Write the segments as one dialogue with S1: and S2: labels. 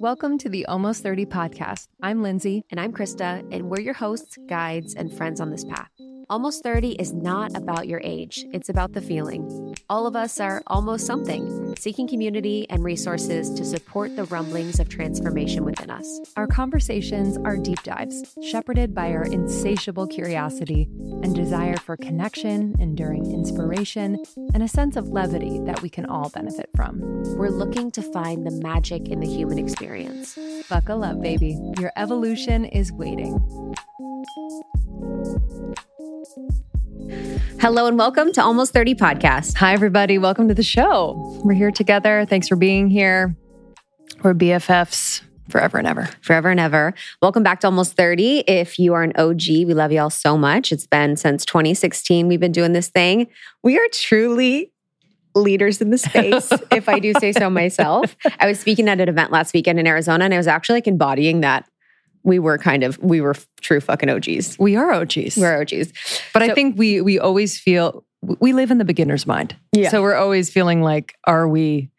S1: Welcome to the Almost 30 podcast. I'm Lindsey.
S2: And I'm Krista, and we're your hosts, guides, and friends on this path. Almost 30 is not about your age, it's about the feeling. All of us are almost something, seeking community and resources to support the rumblings of transformation within us.
S1: Our conversations are deep dives, shepherded by our insatiable curiosity and desire for connection, enduring inspiration, and a sense of levity that we can all benefit from.
S2: We're looking to find the magic in the human experience.
S1: Buckle up, baby. Your evolution is waiting.
S2: Hello and welcome to Almost 30 Podcast.
S1: Hi, everybody. Welcome to the show. We're here together. Thanks for being here. We're BFFs forever and ever.
S2: Forever and ever. Welcome back to Almost 30. If you are an OG, we love you all so much. It's been since 2016 we've been doing this thing. We are truly leaders in the space, if I do say so myself. I was speaking at an event last weekend in Arizona and I was actually like embodying that we were kind of we were true fucking OGs.
S1: We are OGs.
S2: We're OGs.
S1: But so, I think we we always feel we live in the beginner's mind.
S2: Yeah.
S1: So we're always feeling like, are we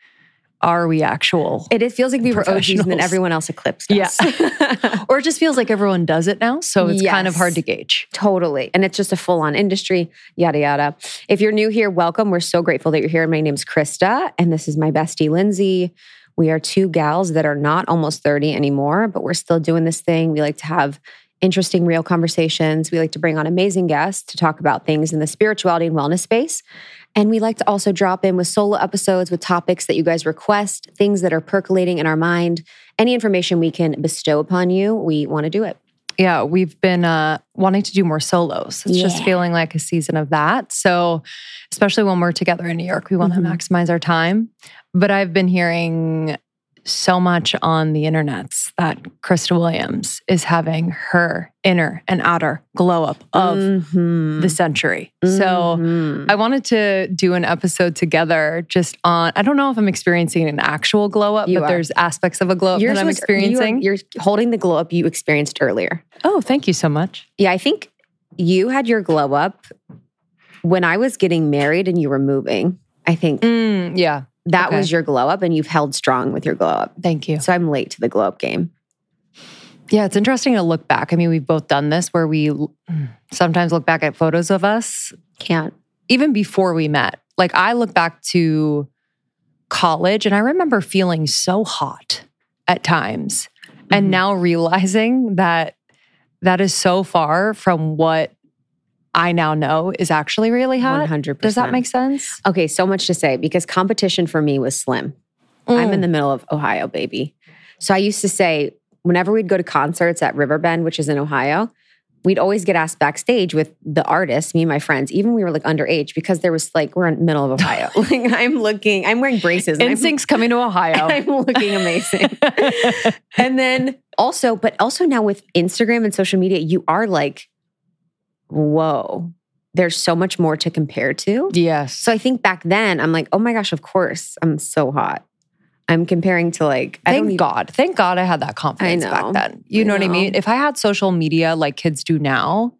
S1: are we actual?
S2: It, it feels like we were OGs and then everyone else eclipsed us.
S1: Yeah. or it just feels like everyone does it now. So it's yes. kind of hard to gauge.
S2: Totally. And it's just a full on industry, yada, yada. If you're new here, welcome. We're so grateful that you're here. My name's Krista, and this is my bestie, Lindsey. We are two gals that are not almost 30 anymore, but we're still doing this thing. We like to have interesting, real conversations. We like to bring on amazing guests to talk about things in the spirituality and wellness space. And we like to also drop in with solo episodes with topics that you guys request, things that are percolating in our mind. Any information we can bestow upon you, we want to do it.
S1: Yeah, we've been uh, wanting to do more solos. It's yeah. just feeling like a season of that. So, especially when we're together in New York, we want mm-hmm. to maximize our time. But I've been hearing so much on the internets that Krista Williams is having her inner and outer glow up of mm-hmm. the century. Mm-hmm. So I wanted to do an episode together just on, I don't know if I'm experiencing an actual glow up, you but are. there's aspects of a glow up Yours that I'm was, experiencing.
S2: You are, you're holding the glow up you experienced earlier.
S1: Oh, thank you so much.
S2: Yeah, I think you had your glow up when I was getting married and you were moving. I think.
S1: Mm, yeah
S2: that okay. was your glow up and you've held strong with your glow up.
S1: Thank you.
S2: So I'm late to the glow up game.
S1: Yeah, it's interesting to look back. I mean, we've both done this where we sometimes look back at photos of us.
S2: Can't.
S1: Even before we met. Like I look back to college and I remember feeling so hot at times. Mm-hmm. And now realizing that that is so far from what I now know is actually really hot.
S2: 100%.
S1: Does that make sense?
S2: Okay, so much to say because competition for me was slim. Mm. I'm in mm. the middle of Ohio, baby. So I used to say, whenever we'd go to concerts at Riverbend, which is in Ohio, we'd always get asked backstage with the artists, me and my friends, even we were like underage, because there was like, we're in the middle of Ohio. like I'm looking, I'm wearing braces.
S1: NSYNC's coming to Ohio.
S2: I'm looking amazing. and then also, but also now with Instagram and social media, you are like whoa, there's so much more to compare to.
S1: Yes.
S2: So I think back then, I'm like, oh my gosh, of course, I'm so hot. I'm comparing to like,
S1: thank even, God. Thank God I had that confidence back then. You know, know, what I mean? If I had social media like kids do now,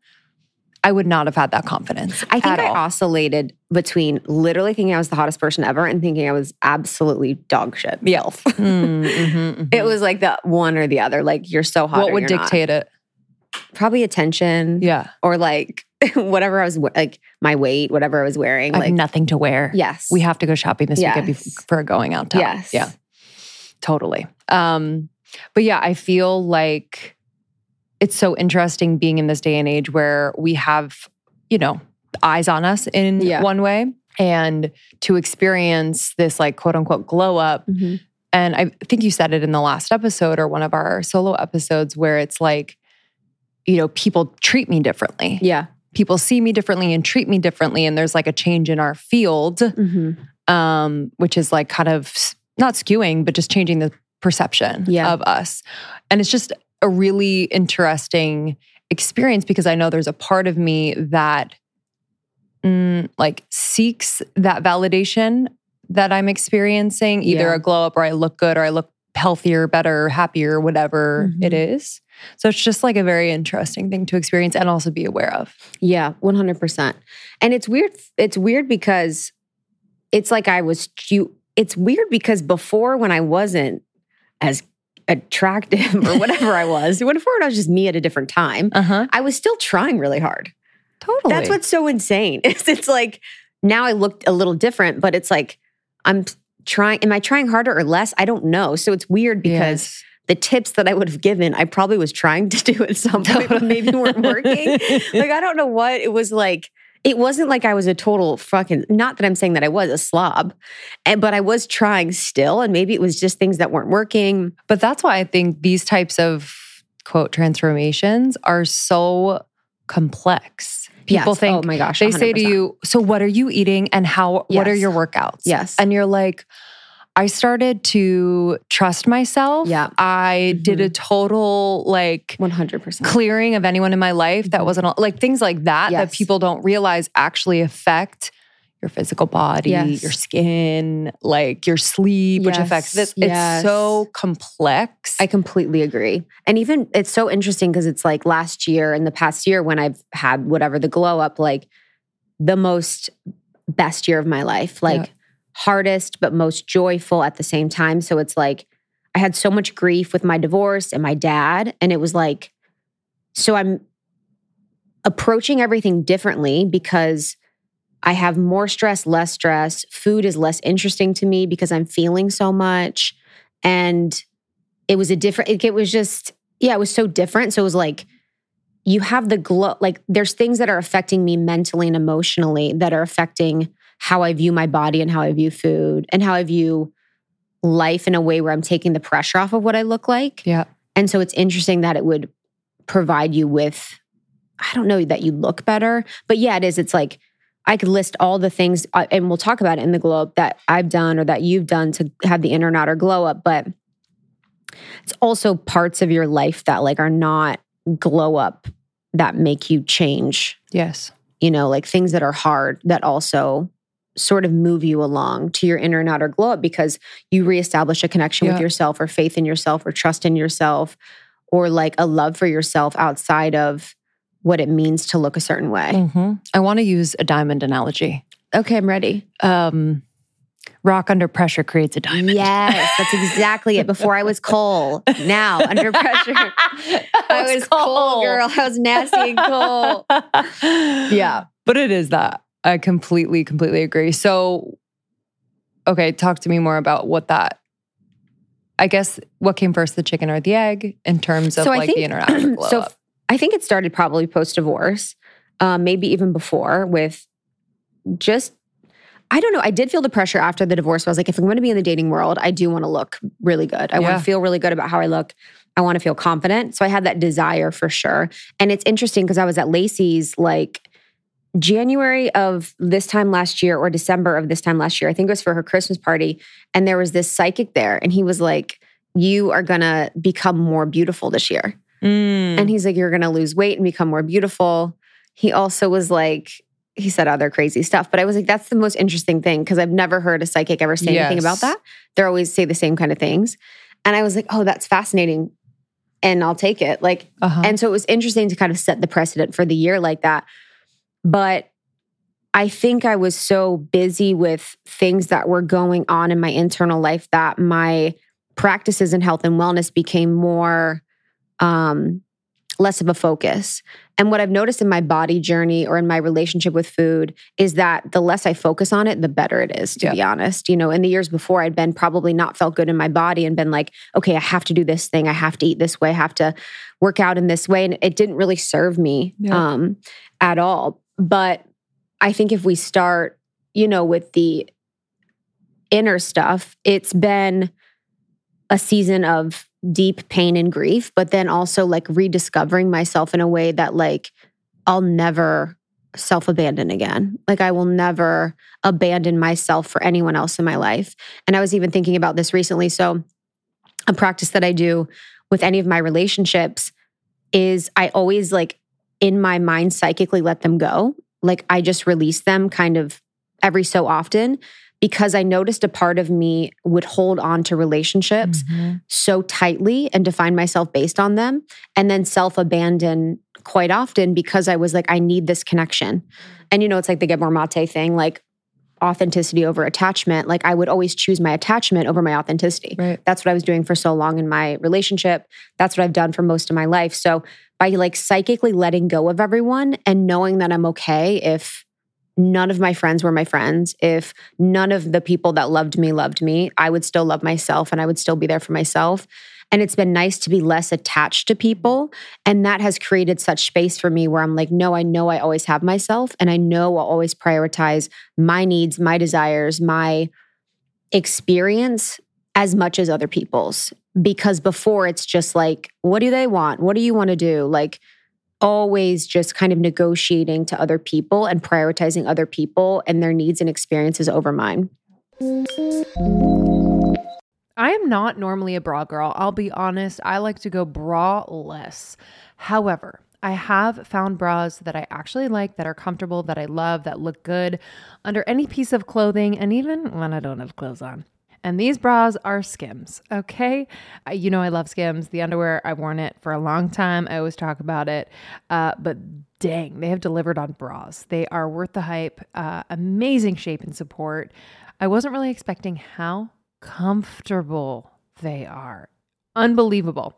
S1: I would not have had that confidence.
S2: I think I all. oscillated between literally thinking I was the hottest person ever and thinking I was absolutely dog shit.
S1: Yeah. mm, mm-hmm, mm-hmm.
S2: It was like the one or the other. Like you're so hot.
S1: What would dictate
S2: not.
S1: it?
S2: Probably attention.
S1: Yeah.
S2: Or like whatever I was like my weight, whatever I was wearing.
S1: I
S2: like
S1: nothing to wear.
S2: Yes.
S1: We have to go shopping this yes. weekend for going out time.
S2: Yes.
S1: Yeah. Totally. Um, but yeah, I feel like it's so interesting being in this day and age where we have, you know, eyes on us in yeah. one way and to experience this like quote unquote glow up. Mm-hmm. And I think you said it in the last episode or one of our solo episodes where it's like, you know, people treat me differently.
S2: Yeah
S1: people see me differently and treat me differently and there's like a change in our field mm-hmm. um, which is like kind of not skewing but just changing the perception
S2: yeah.
S1: of us and it's just a really interesting experience because i know there's a part of me that mm, like seeks that validation that i'm experiencing either yeah. a glow up or i look good or i look healthier better happier whatever mm-hmm. it is so it's just like a very interesting thing to experience and also be aware of.
S2: Yeah, 100%. And it's weird it's weird because it's like I was cute. It's weird because before when I wasn't as attractive or whatever I was. What if I was just me at a different time?
S1: Uh-huh.
S2: I was still trying really hard.
S1: Totally.
S2: That's what's so insane. It's, it's like now I look a little different, but it's like I'm trying. Am I trying harder or less? I don't know. So it's weird because
S1: Yes.
S2: The tips that I would have given, I probably was trying to do at some point, but maybe weren't working. like I don't know what it was like. It wasn't like I was a total fucking. Not that I'm saying that I was a slob, and but I was trying still, and maybe it was just things that weren't working.
S1: But that's why I think these types of quote transformations are so complex. People
S2: Yes.
S1: Oh think
S2: oh my gosh,
S1: they say to you, "So what are you eating and how what are your workouts?"
S2: Yes.
S1: And you're like, I started to trust myself.
S2: Yeah.
S1: I mm-hmm. did a total like
S2: 100%.
S1: clearing of anyone in my life that wasn't like things like that that people don't realize actually affect your physical body,
S2: Yes.
S1: your skin, like your sleep, which affects
S2: Yes,
S1: this. It's so complex.
S2: I completely agree. And even it's so interesting because it's like last year and the past year when I've had whatever the glow up, like the most best year of my life, like
S1: Yeah.
S2: Hardest but most joyful at the same time. So it's like I had so much grief with my divorce and my dad. And it was like, so I'm approaching everything differently because I have more stress, less stress. Food is less interesting to me because I'm feeling so much. And it was a different, it, was just, yeah, it was so different. So it was like, you have the glow, like, there's things that are affecting me mentally and emotionally that are affecting how I view my body and how I view food and how I view life in a way where I'm taking the pressure off of what I look like.
S1: yeah.
S2: And so it's interesting that it would provide you with, I don't know that you look better, but yeah, it is. It's like I could list all the things, uh, and we'll talk about it in the glow up that I've done or that you've done to have the inner outer glow up. But it's also parts of your life that like are not glow up that make you change.
S1: Yes.
S2: You know, like things that are hard that also sort of move you along to your inner and outer glow up because you reestablish a connection with yourself or faith in yourself or trust in yourself or like a love for yourself outside of what it means to look a certain way.
S1: Mhm. I want to use a diamond analogy.
S2: Okay, I'm ready.
S1: Um, rock under pressure creates a diamond.
S2: Yes, that's exactly it. Before I was coal, now under pressure. I was coal, girl. I was nasty and coal.
S1: yeah, but it is that. I completely, completely agree. So, okay, talk to me more about what that. I guess what came first, the chicken or the egg, in terms of
S2: So
S1: like
S2: think-
S1: the interaction
S2: so
S1: up.
S2: I think it started probably post divorce, um, maybe even before with just. I don't know. I did feel the pressure after the divorce. I was like, if I'm going to be in the dating world, I do want to look really good. I want to feel really good about how I look. I want to feel confident. So I had that desire for sure. And it's interesting because I was at Lacey's like January of this time last year or December of this time last year. I think it was for her Christmas party. And there was this psychic there. And he was like, You are going to become more beautiful this year.
S1: Mm.
S2: And he's like, You're going to lose weight and become more beautiful. He also was like, he said other crazy stuff, but I was like, that's the most interesting thing because I've never heard a psychic ever say anything about that. They always say the same kind of things. And I was like, oh, that's fascinating. And I'll take it. Like,
S1: uh-huh.
S2: and so it was interesting to kind of set the precedent for the year like that. But I think I was so busy with things that were going on in my internal life that my practices in health and wellness became more um less of a focus. And what I've noticed in my body journey or in my relationship with food is that the less I focus on it, the better it is, to
S1: Yeah.
S2: be honest. You know, in the years before, I'd been probably not felt good in my body and been like, okay, I have to do this thing. I have to eat this way. I have to work out in this way. And it didn't really serve me
S1: Yeah.
S2: um, at all. But I think if we start, you know, with the inner stuff, it's been a season of deep pain and grief, but then also like rediscovering myself in a way that like I'll never self abandon again. Like I will never abandon myself for anyone else in my life. And I was even thinking about this recently. So, a practice that I do with any of my relationships is I always like in my mind psychically let them go. Like I just release them kind of every so often because I noticed a part of me would hold on to relationships
S1: Mhm.
S2: so tightly and define myself based on them and then self abandon quite often because I was like, I need this connection. And you know, it's like the Gabor Maté thing. Like, authenticity over attachment, like I would always choose my attachment over my authenticity.
S1: Right.
S2: That's what I was doing for so long in my relationship. That's what I've done for most of my life. So by like psychically letting go of everyone and knowing that I'm okay if none of my friends were my friends, if none of the people that loved me loved me, I would still love myself and I would still be there for myself. And it's been nice to be less attached to people. And that has created such space for me where I'm like, no, I know I always have myself. And I know I'll always prioritize my needs, my desires, my experience as much as other people's. Because before it's just like, what do they want? What do you want to do? Like, always just kind of negotiating to other people and prioritizing other people and their needs and experiences over mine.
S1: I am not normally a bra girl. I'll be honest. I like to go bra less. However, I have found bras that I actually like, that are comfortable, that I love, that look good under any piece of clothing, and even when I don't have clothes on. And these bras are Skims, okay? You know, I love Skims. The underwear, I've worn it for a long time. I always talk about it. Uh, but dang, they have delivered on bras. They are worth the hype. Uh, amazing shape and support. I wasn't really expecting how comfortable they are. Unbelievable.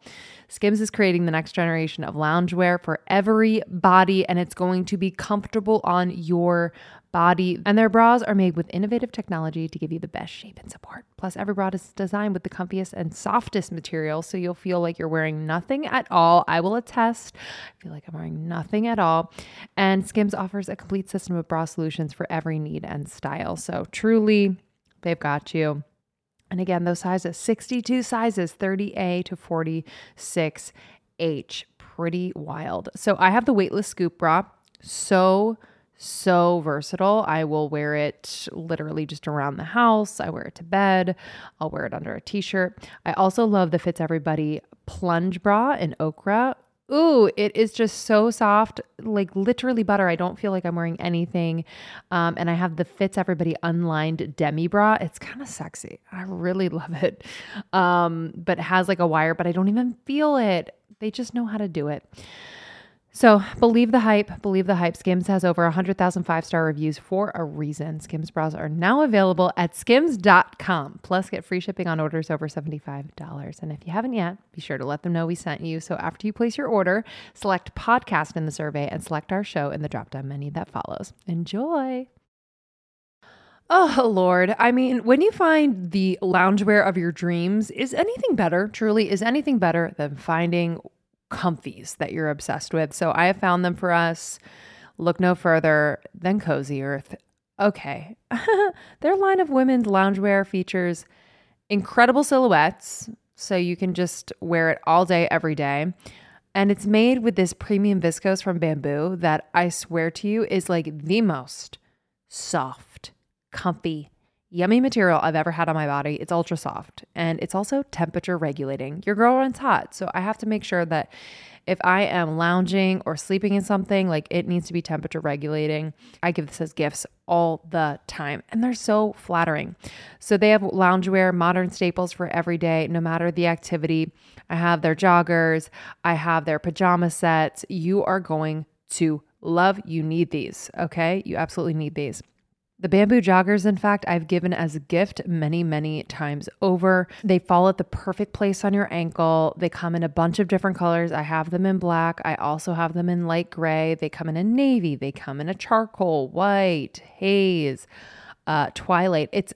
S1: Skims is creating the next generation of loungewear for every body, and it's going to be comfortable on your body. And their bras are made with innovative technology to give you the best shape and support. Plus, every bra is designed with the comfiest and softest material, so you'll feel like you're wearing nothing at all. I will attest, I feel like I'm wearing nothing at all. And Skims offers a complete system of bra solutions for every need and style. So, truly, they've got you. And again, those sizes 62 sizes, 30A to 46H. Pretty wild. So I have the weightless scoop bra. So, so versatile. I will wear it literally just around the house. I wear it to bed. I'll wear it under a t shirt. I also love the Fits Everybody plunge bra in okra. Ooh, it is just so soft, like literally butter. I don't feel like I'm wearing anything. Um, and I have the Fits Everybody unlined demi bra. It's kind of sexy. I really love it. Um, but it has like a wire, but I don't even feel it. They just know how to do it. So believe the hype. Believe the hype. Skims has over 100,000 five star reviews for a reason. Skims bras are now available at skims.com. Plus, get free shipping on orders over $75. And if you haven't yet, be sure to let them know we sent you. So after you place your order, select podcast in the survey and select our show in the drop down menu that follows. Enjoy. Oh, Lord. I mean, when you find the loungewear of your dreams, is anything better? Truly, is anything better than finding comfies that you're obsessed with. So I have found them for us. Look no further than Cozy Earth. Okay. Their line of women's loungewear features incredible silhouettes, so you can just wear it all day, every day. And it's made with this premium viscose from bamboo that I swear to you is like the most soft, comfy, yummy material I've ever had on my body. It's ultra soft and it's also temperature regulating. Your girl runs hot, so I have to make sure that if I am lounging or sleeping in something, like it needs to be temperature regulating. I give this as gifts all the time, and they're so flattering. So they have loungewear, modern staples for every day, no matter the activity. I have their joggers, I have their pajama sets. You are going to love, you need these, okay? You absolutely need these. The bamboo joggers, in fact, I've given as a gift many, many times over. They fall at the perfect place on your ankle. They come in a bunch of different colors. I have them in black. I also have them in light gray. They come in a navy. They come in a charcoal, white, haze, uh, twilight. It's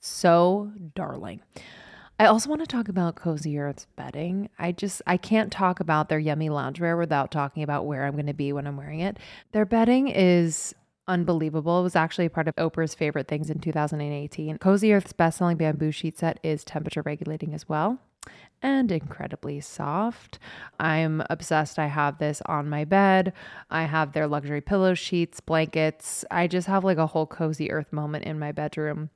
S1: so darling. I also want to talk about Cozy Earth's bedding. I just I can't talk about their yummy loungewear without talking about where I'm going to be when I'm wearing it. Their bedding is unbelievable. It was actually part of Oprah's favorite things in 2018. Cozy Earth's best-selling bamboo sheet set is temperature regulating as well and incredibly soft. I'm obsessed. I have this on my bed. I have their luxury pillow sheets, blankets. I just have like a whole cozy earth moment in my bedroom.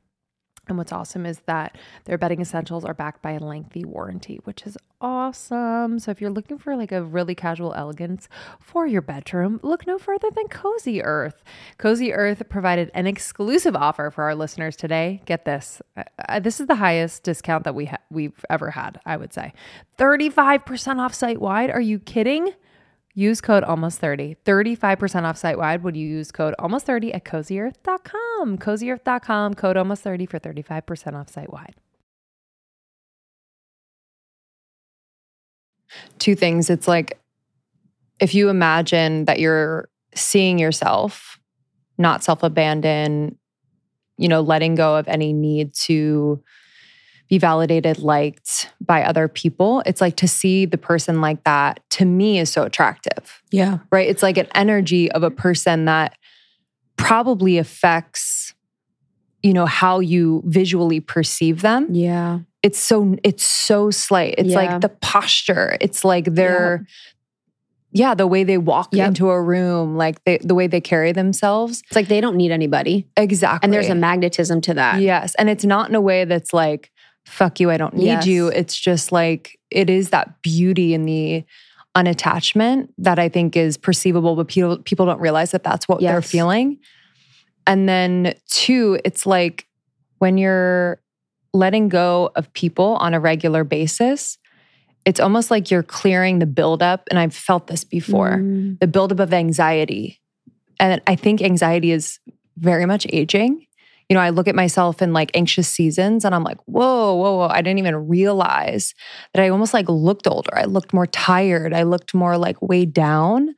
S1: And what's awesome is that their bedding essentials are backed by a lengthy warranty, which is awesome. So if you're looking for like a really casual elegance for your bedroom, look no further than Cozy Earth. Cozy Earth provided an exclusive offer for our listeners today. Get this. Uh, this is the highest discount that we ha- we've ever had, I would say. 35% off site wide. Are you kidding? Use code almost 30. 35% off site wide when you use code almost 30 at cozyearth.com. Cozyearth.com, code almost 30 for 35% off site wide. Two things. It's like if you imagine that you're seeing yourself, not self abandon, you know, letting go of any need to be validated, liked by other people. It's like to see the person like that to me is so attractive.
S2: Yeah.
S1: Right. It's like an energy of a person that probably affects, you know, how you visually perceive them.
S2: Yeah.
S1: It's so, it's so slight. It's
S2: Yeah.
S1: like the posture. It's like their, yeah, the way they walk
S2: Yep.
S1: into a room, like they, the way they carry themselves.
S2: It's like they don't need anybody.
S1: Exactly.
S2: And there's a magnetism to that.
S1: Yes. And it's not in a way that's like, fuck you, I don't need
S2: Yes.
S1: you. It's just like, it is that beauty in the unattachment that I think is perceivable, but people, people don't realize that that's what they're feeling. And then, two, it's like when you're letting go of people on a regular basis, it's almost like you're clearing the buildup. And I've felt this before
S2: Mm.
S1: the buildup of anxiety. And I think anxiety is very much aging. You know, I look at myself in like anxious seasons and I'm like, whoa, whoa, whoa. I didn't even realize that I almost like looked older. I looked more tired. I looked more like weighed down.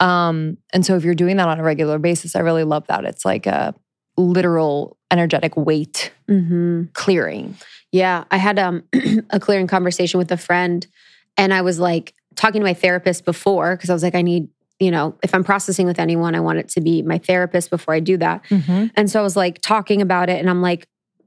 S1: Um, and so if you're doing that on a regular basis, I really love that. It's like a literal energetic weight
S2: Mhm.
S1: clearing.
S2: Yeah, I had um, a clearing conversation with a friend, and I was like talking to my therapist before because I was like, I need, you know, if I'm processing with anyone, I want it to be my therapist before I do that. Mm-hmm. And so I was like talking about it, and I'm like,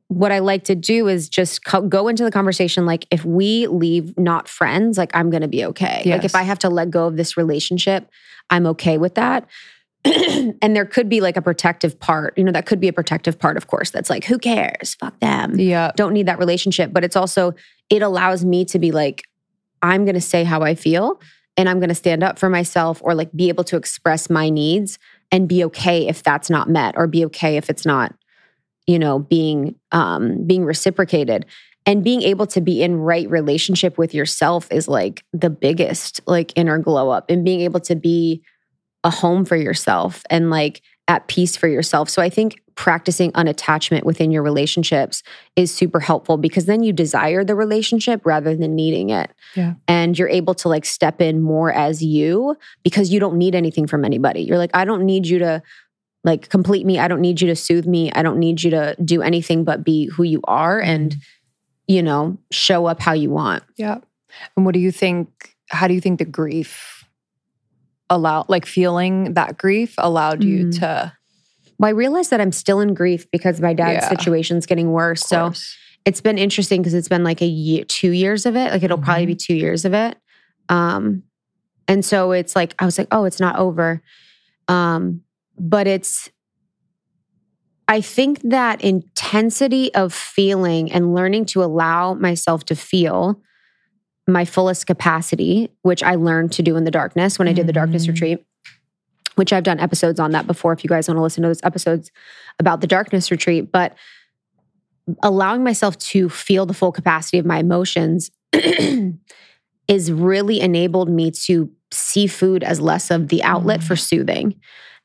S2: what I like to do is just co- go into the conversation like, if we leave not friends, like I'm gonna be okay. Like if I have to let go of this relationship, I'm okay with that. and there could be like a protective part, you know, that could be a protective part, of course, that's like, who cares? Fuck them
S1: Yeah.
S2: don't need that relationship but it's also it allows me to be like i'm going to say how i feel and i'm going to stand up for myself or like be able to express my needs and be okay if that's not met or be okay if it's not you know being um being reciprocated. And being able to be in right relationship with yourself is like the biggest like inner glow up and being able to be a home for yourself and like at peace for yourself. So i think practicing unattachment within your relationships is super helpful because then you desire the relationship rather than needing it.
S1: Yeah.
S2: And you're able to like step in more as you because you don't need anything from anybody. You're like, I don't need you to like complete me. I don't need you to soothe me. I don't need you to do anything but be who you are and, you know, show up how you want.
S1: Yeah. And what do you think? How do you think the grief allowed, like feeling that grief allowed you
S2: Mm.
S1: to?
S2: Well, I realize that I'm still in grief because my dad's
S1: Yeah.
S2: situation's getting worse. So it's been interesting because it's been like a year, two years of it. Like it'll probably be two years of it. Um, and so it's like I was like, oh, it's not over. Um, but it's I think that intensity of feeling and learning to allow myself to feel my fullest capacity, which I learned to do in the darkness when I did the darkness
S1: Mhm.
S2: retreat, which I've done episodes on that before if you guys want to listen to those episodes about the darkness retreat. But allowing myself to feel the full capacity of my emotions is really enabled me to see food as less of the outlet for mm. soothing.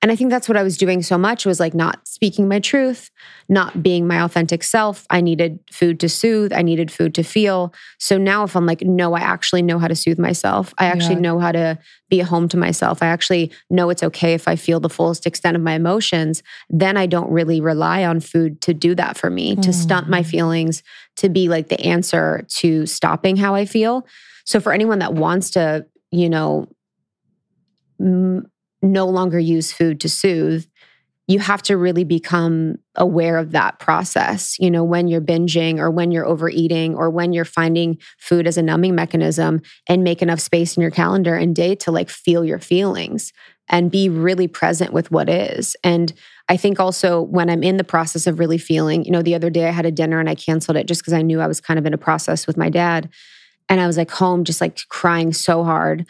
S2: And I think that's what I was doing so much was like not speaking my truth, not being my authentic self. I needed food to soothe, I needed food to feel. So now if I'm like no, I actually know how to soothe myself. I actually
S1: Yeah.
S2: know how to be a home to myself. I actually know it's okay if I feel the fullest extent of my emotions, then I don't really rely on food to do that for me, to stunt my
S1: Mm.
S2: feelings, to be like the answer to stopping how I feel. So for anyone that wants to, you know, m- no longer use food to soothe, you have to really become aware of that process. You know, when you're binging or when you're overeating or when you're finding food as a numbing mechanism and make enough space in your calendar and day to like feel your feelings and be really present with what is. And I think also when I'm in the process of really feeling, you know, the other day I had a dinner and I canceled it just because I knew I was kind of in a process with my dad. And I was like home, just like crying so hard.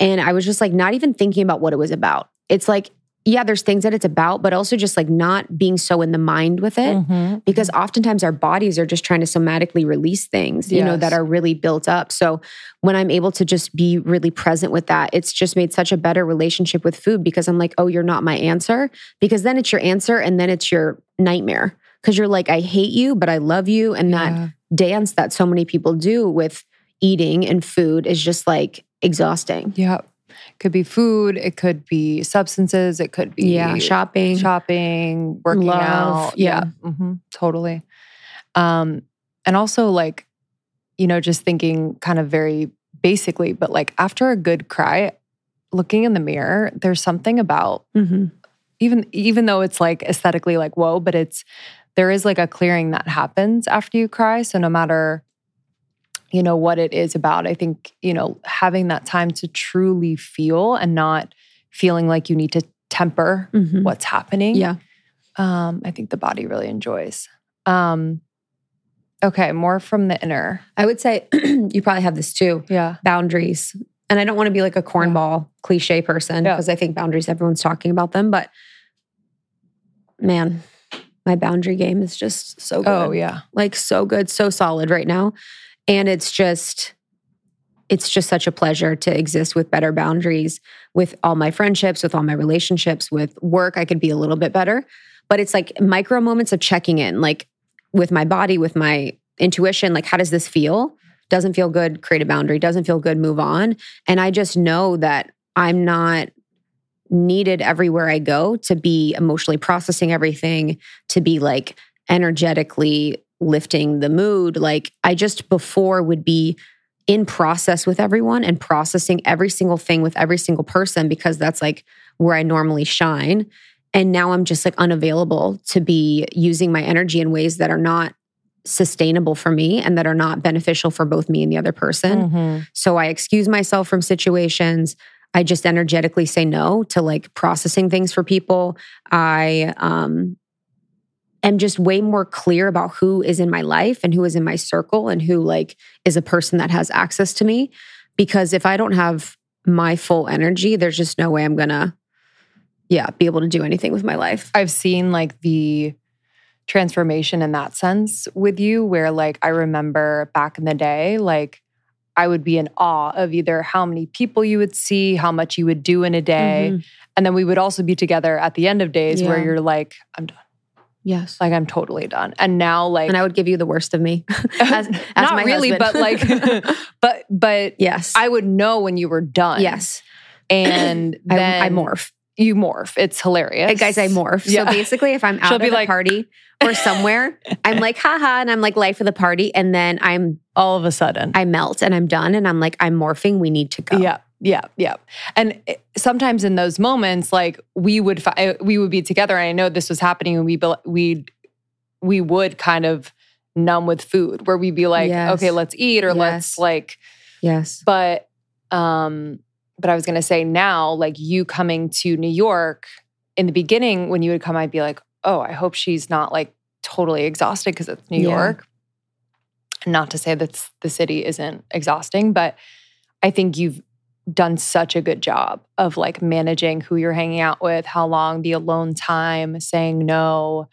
S2: And I was just like not even thinking about what it was about. It's like yeah, there's things that it's about, but also just like not being so in the mind with it.
S1: Mhm.
S2: Because oftentimes our bodies are just trying to somatically release things, you know, that are really built up. So when I'm able to just be really present with that, it's just made such a better relationship with food because I'm like, oh, you're not my answer. Because then it's your answer and then it's your nightmare. Because you're like, I hate you, but I love you. And that dance that so many people do with eating and food is just like exhausting.
S1: Yeah. Could be food, it could be substances, it could be
S2: Yeah, shopping.
S1: shopping, working
S2: Love,
S1: out. Yeah. hmm totally. Um, and also like, you know, just thinking kind of very basically, but like after a good cry, looking in the mirror, there's something about
S2: Mhm.
S1: even even though it's like aesthetically like whoa, but it's there is like a clearing that happens after you cry. So no matter you know what it is about, I think you know having that time to truly feel and not feeling like you need to temper
S2: Mhm.
S1: what's happening.
S2: Yeah.
S1: um, I think the body really enjoys. Um, okay, more from the inner.
S2: I would say you probably have this too
S1: Yeah,
S2: boundaries. And I don't want to be like a cornball cliche person
S1: Yeah.
S2: because I think boundaries, everyone's talking about them. But man, my boundary game is just so good.
S1: Oh yeah.
S2: Like so good, so solid right now. And it's just, it's just such a pleasure to exist with better boundaries with all my friendships, with all my relationships, with work. I could be a little bit better. But it's like micro moments of checking in, like with my body, with my intuition, like how does this feel? Doesn't feel good, create a boundary. Doesn't feel good, move on. And I just know that I'm not needed everywhere I go to be emotionally processing everything, to be like energetically lifting the mood. Like I just before would be in process with everyone and processing every single thing with every single person because that's like where I normally shine. And now I'm just like unavailable to be using my energy in ways that are not sustainable for me and that are not beneficial for both me and the other person.
S1: Mhm.
S2: So I excuse myself from situations. I just energetically say no to like processing things for people. I um am just way more clear about who is in my life and who is in my circle and who like is a person that has access to me because if I don't have my full energy, there's just no way I'm going to yeah, be able to do anything with my life.
S1: I've seen like the transformation in that sense with you, where like I remember back in the day, like I would be in awe of either how many people you would see, how much you would do in a day.
S2: Mhm.
S1: And then we would also be together at the end of days where you're like, I'm done.
S2: Yes.
S1: Like I'm totally done. And now like
S2: and I would give you the worst of me. as, as
S1: not
S2: my
S1: really, but like but but
S2: yes.
S1: I would know when you were done.
S2: yes.
S1: And
S2: I,
S1: then
S2: I morph.
S1: You morph. It's hilarious.
S2: Hey, guys, I morph.
S1: Yeah.
S2: So basically, if I'm out
S1: She'll
S2: at a
S1: like-
S2: party or somewhere, I'm like, haha, and I'm like life of the party. And then I'm
S1: all of a sudden.
S2: I melt and I'm done and I'm like, I'm morphing. We need to go.
S1: Yeah, yeah, yeah. And sometimes in those moments, like we would fi- we would be together, and I know this was happening, and we we we would kind of numb with food, where we'd be like,
S2: Yes.
S1: okay, let's eat, or let's like.
S2: Yes.
S1: But um, but I was gonna say now, like you coming to New York in the beginning, when you would come, I'd be like, oh, I hope she's not like totally exhausted because it's New
S2: Yeah.
S1: York. Not to say that the city isn't exhausting, but I think you've done such a good job of like managing who you're hanging out with, how long, the alone time, saying no.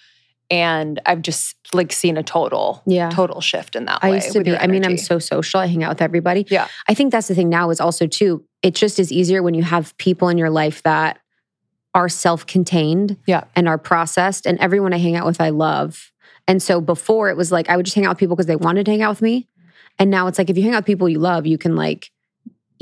S1: And I've just like seen a total,
S2: Yeah.
S1: total shift in that
S2: I used to be, I mean, I'm so social. I hang out with everybody.
S1: Yeah.
S2: I think that's the thing now is also too, it just is easier when you have people in your life that are self-contained
S1: Yeah.
S2: and are processed. And everyone I hang out with, I love. And so before it was like I would just hang out with people because they wanted to hang out with me. And now it's like if you hang out with people you love, you can like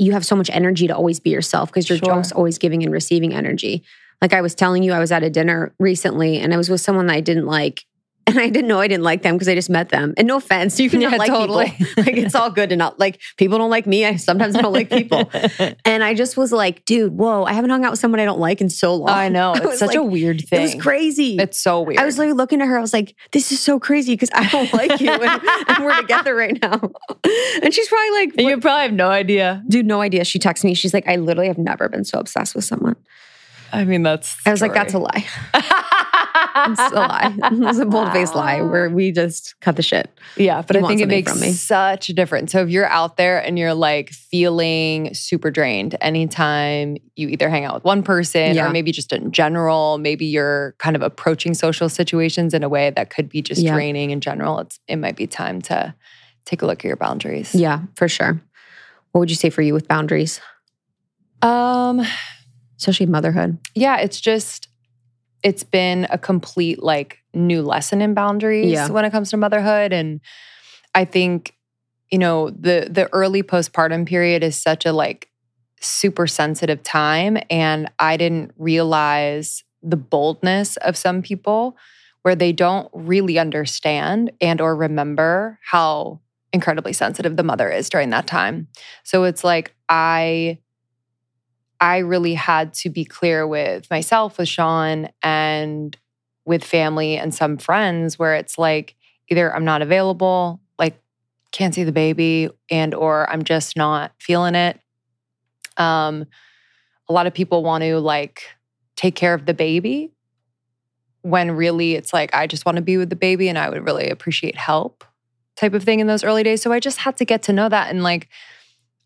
S2: you have so much energy to always be yourself because you're
S1: Sure.
S2: just always giving and receiving energy. Like I was telling you, I was at a dinner recently and I was with someone that I didn't like. And I didn't know I didn't like them because I just met them. And no offense, you can
S1: Yeah,
S2: like
S1: totally.
S2: people. like it's all good to not like people don't like me. I sometimes don't like people. And I just was like, dude, whoa, I haven't hung out with someone I don't like in so long.
S1: I know. It's
S2: was
S1: such a
S2: like,
S1: weird
S2: It
S1: thing.
S2: was crazy.
S1: It's so weird.
S2: I was like looking at her. I was like, "This is so crazy because I don't like you, and, and we're together right now." And she's probably like,
S1: you probably have no idea.
S2: "Dude, no idea." She texts me. She's like, "I literally have never been so obsessed with someone."
S1: I mean, that's.
S2: I was like, "That's a lie." It's a lie. It's a bold faced lie where we just cut the shit.
S1: Yeah, but
S2: You
S1: I think it makes such a difference. So if you're out there and you're like feeling super drained anytime you either hang out with one person
S2: Yeah.
S1: or maybe just in general, maybe you're kind of approaching social situations in a way that could be just
S2: Yeah.
S1: draining in general, it's it might be time to take a look at your boundaries.
S2: Yeah, for sure. What would you say for you with boundaries,
S1: Um
S2: especially motherhood?
S1: yeah, it's just it's been a complete like new lesson in boundaries
S2: Yeah.
S1: when it comes to motherhood and I think you know the the early postpartum period is such a like super sensitive time and I didn't realize the boldness of some people where they don't really understand and or remember how incredibly sensitive the mother is during that time. So it's like I I really had to be clear with myself, with Sean, and with family and some friends where it's like either I'm not available, like can't see the baby, and or I'm just not feeling it. Um, a lot of people want to like take care of the baby when really it's like I just want to be with the baby and I would really appreciate help type of thing in those early days. So I just had to get to know that and like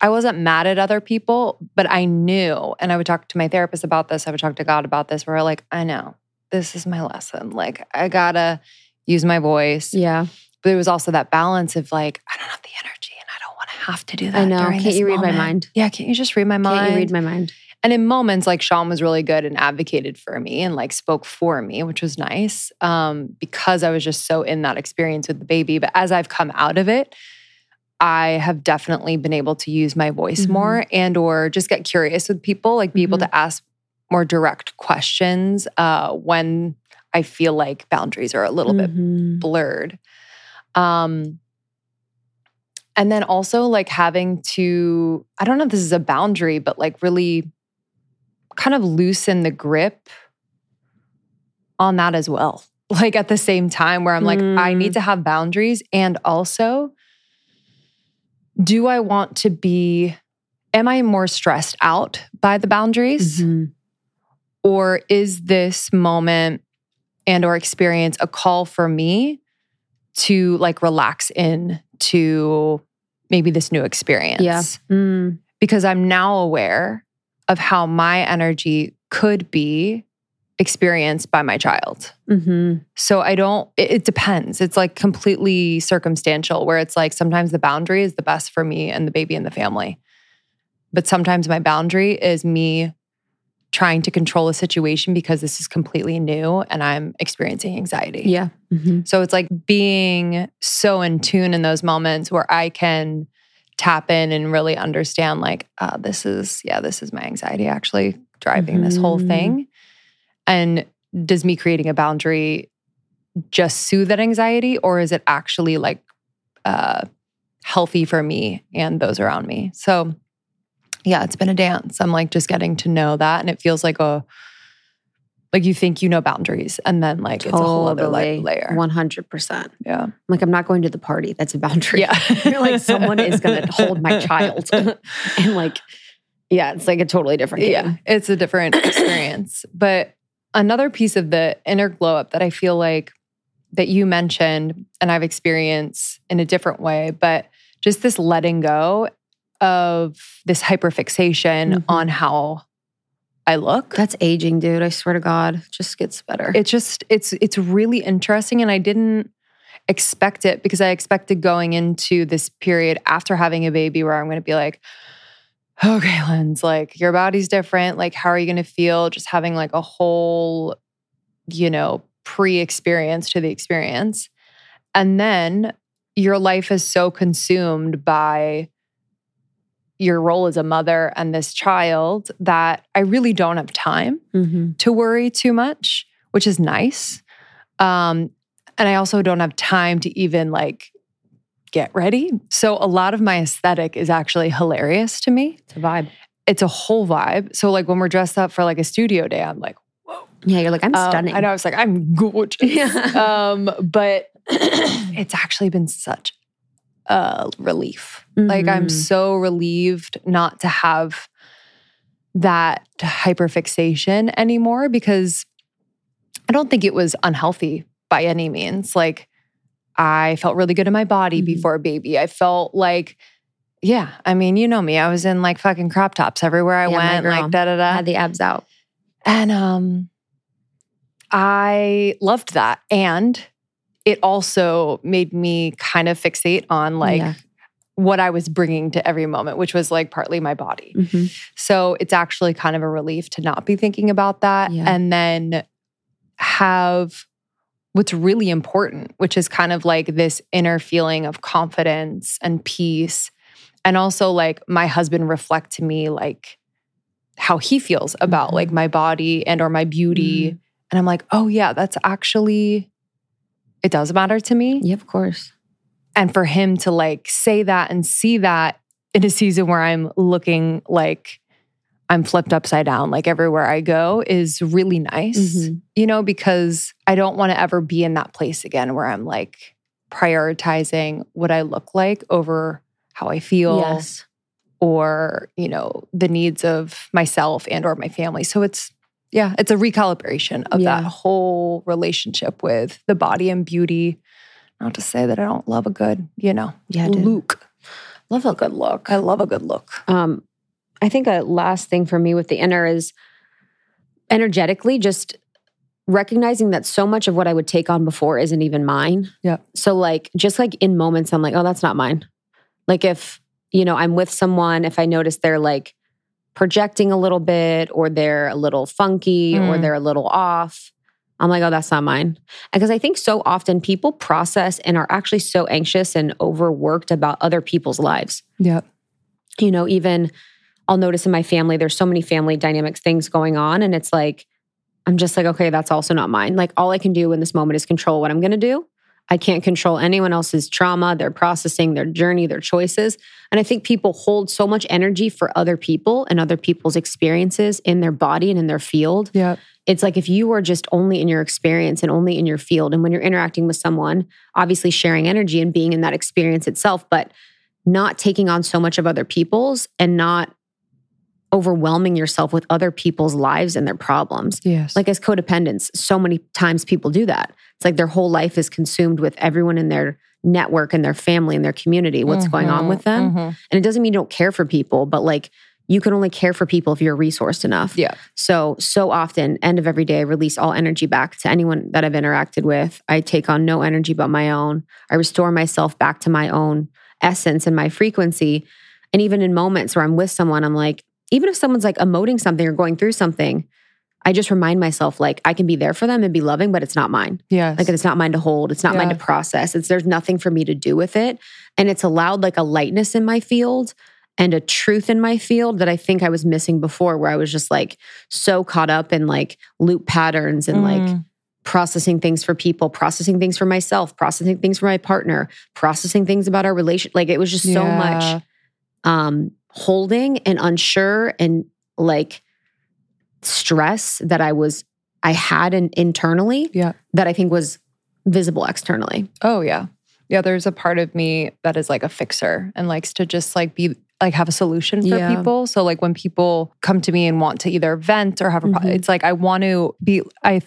S1: I wasn't mad at other people, but I knew, and I would talk to my therapist about this. I would talk to God about this, where like, I know this is my lesson. Like, I gotta use my voice.
S2: Yeah,
S1: But it was also that balance of like, I don't have the energy and I don't want to have to do that.
S2: I know. Can't you read my mind?
S1: Yeah, can't you just read my mind?
S2: Can't you read my mind?
S1: and in moments like Sean was really good and advocated for me and like spoke for me, which was nice um, because I was just so in that experience with the baby. But as I've come out of it, I have definitely been able to use my voice
S2: Mhm.
S1: more and or just get curious with people, like be able to ask more direct questions uh, when I feel like boundaries are a little bit
S2: Mhm.
S1: blurred. Um, and then also like having to, I don't know if this is a boundary, but like really kind of loosen the grip on that as well. Like at the same time, where I'm like, I
S2: Mm.
S1: need to have boundaries. And also, do I want to be, am I more stressed out by the boundaries?
S2: Mhm.
S1: or is this moment and or experience a call for me to like relax in to maybe this new experience
S2: Yeah. Mm.
S1: because i'm now aware of how my energy could be experienced by my child
S2: Mhm.
S1: so i don't it, it depends it's like completely circumstantial where it's like sometimes the boundary is the best for me and the baby and the family but sometimes my boundary is me trying to control a situation because this is completely new and I'm experiencing anxiety.
S2: Yeah. Mhm.
S1: So it's like being so in tune in those moments where I can tap in and really understand like uh, this is yeah this is my anxiety actually driving this whole
S2: Mhm.
S1: thing and does me creating a boundary just soothe that anxiety or is it actually like uh, healthy for me and those around me so yeah it's been a dance i'm like just getting to know that and it feels like a like you think you know boundaries and then like it's a whole other like layer
S2: 100%.
S1: yeah
S2: Like, I'm not going to the party. That's a boundary.
S1: yeah
S2: You're like, someone is going to hold my child. and like, yeah, it's like a totally different game.
S1: Yeah, it's a different experience. But another piece of the inner glow up that I feel like that you mentioned and I've experienced in a different way, but just this letting go of this hyperfixation
S2: Mhm.
S1: on how I look.
S2: That's aging, dude. I swear to God, it just gets better.
S1: It's just it's it's really interesting and I didn't expect it because I expected going into this period after having a baby where I'm going to be like okay, Lens, like your body's different. Like, how are you going to feel just having like a whole, you know, pre experience to the experience? And then your life is so consumed by your role as a mother and this child that I really don't have time
S2: Mhm.
S1: to worry too much, which is nice. Um, and I also don't have time to even like get ready. So a lot of my aesthetic is actually hilarious to me.
S2: It's a vibe.
S1: It's a whole vibe. So like when we're dressed up for like a studio day, I'm like, whoa.
S2: Yeah, you're like, I'm
S1: um,
S2: stunning.
S1: I know. I was like, I'm gorgeous.
S2: Yeah.
S1: um, but it's actually been such a relief. Like I'm
S2: Mhm.
S1: so relieved not to have that hyperfixation anymore because I don't think it was unhealthy by any means. Like I felt really good in my body
S2: Mhm.
S1: before baby. I felt like, yeah, I mean, you know me. I was in like fucking crop tops everywhere I
S2: Yeah,
S1: went, like da da da.
S2: Had the abs out.
S1: And um I loved that. And it also made me kind of fixate on like
S2: Yeah.
S1: what I was bringing to every moment, which was like partly my body.
S2: Mhm.
S1: So it's actually kind of a relief to not be thinking about that
S2: Yeah.
S1: and then have what's really important, which is kind of like this inner feeling of confidence and peace. And also like my husband reflect to me like how he feels about
S2: Mhm.
S1: like my body and or my beauty.
S2: Mhm.
S1: And I'm like, oh yeah, that's actually it does matter to me
S2: Yeah, of course.
S1: and for him to like say that and see that in a season where I'm looking like I'm flipped upside down like everywhere I go is really nice.
S2: Mhm.
S1: You know, because I don't want to ever be in that place again where I'm like prioritizing what I look like over how I feel
S2: Yes.
S1: or, you know, the needs of myself and or my family. So it's yeah, it's a recalibration of
S2: Yeah.
S1: that whole relationship with the body and beauty. Not to say that I don't love a good, you know,
S2: Yeah,
S1: look.
S2: Love a good look.
S1: I love a good look.
S2: Um, I think a last thing for me with the inner is energetically just recognizing that so much of what I would take on before isn't even mine.
S1: Yeah.
S2: So like just like in moments I'm like, oh, that's not mine. Like if, you know, I'm with someone, if I notice they're like projecting a little bit or they're a little funky or
S1: Mm.
S2: they're a little off, I'm like, oh, that's not mine. Because I think so often people process and are actually so anxious and overworked about other people's lives
S1: Yeah.
S2: you know, even I'll notice in my family, there's so many family dynamics things going on. And it's like, I'm just like, okay, that's also not mine. Like, all I can do in this moment is control what I'm going to do. I can't control anyone else's trauma, their processing, their journey, their choices. And I think people hold so much energy for other people and other people's experiences in their body and in their field.
S1: Yeah.
S2: It's like if you are just only in your experience and only in your field, and when you're interacting with someone, obviously sharing energy and being in that experience itself, but not taking on so much of other people's and not overwhelming yourself with other people's lives and their problems.
S1: Yes.
S2: Like as codependents, so many times people do that. It's like their whole life is consumed with everyone in their network and their family and their community, what's going on with them.
S1: Mhm.
S2: And it doesn't mean you don't care for people, but like you can only care for people if you're resourced enough.
S1: Yeah.
S2: So, so often, end of every day, I release all energy back to anyone that I've interacted with. I take on no energy but my own. I restore myself back to my own essence and my frequency. And even in moments where I'm with someone, I'm like, even if someone's like emoting something or going through something, I just remind myself like I can be there for them and be loving, but it's not mine.
S1: Yeah.
S2: Like it's not mine to hold. It's not mine to process. It's there's nothing for me to do with it. And it's allowed like a lightness in my field and a truth in my field that I think I was missing before, where I was just like so caught up in like loop patterns and like
S1: Mm.
S2: processing things for people, processing things for myself, processing things for my partner, processing things about our relation. Like it was just so
S1: Yeah.
S2: much um holding and unsure and like stress that I was I had in, internally
S1: Yeah.
S2: that I think was visible externally.
S1: Oh yeah. Yeah, there's a part of me that is like a fixer and likes to just like be like have a solution for
S2: Yeah.
S1: people. So like when people come to me and want to either vent or have a pro-
S2: Mhm.
S1: it's like I want to be I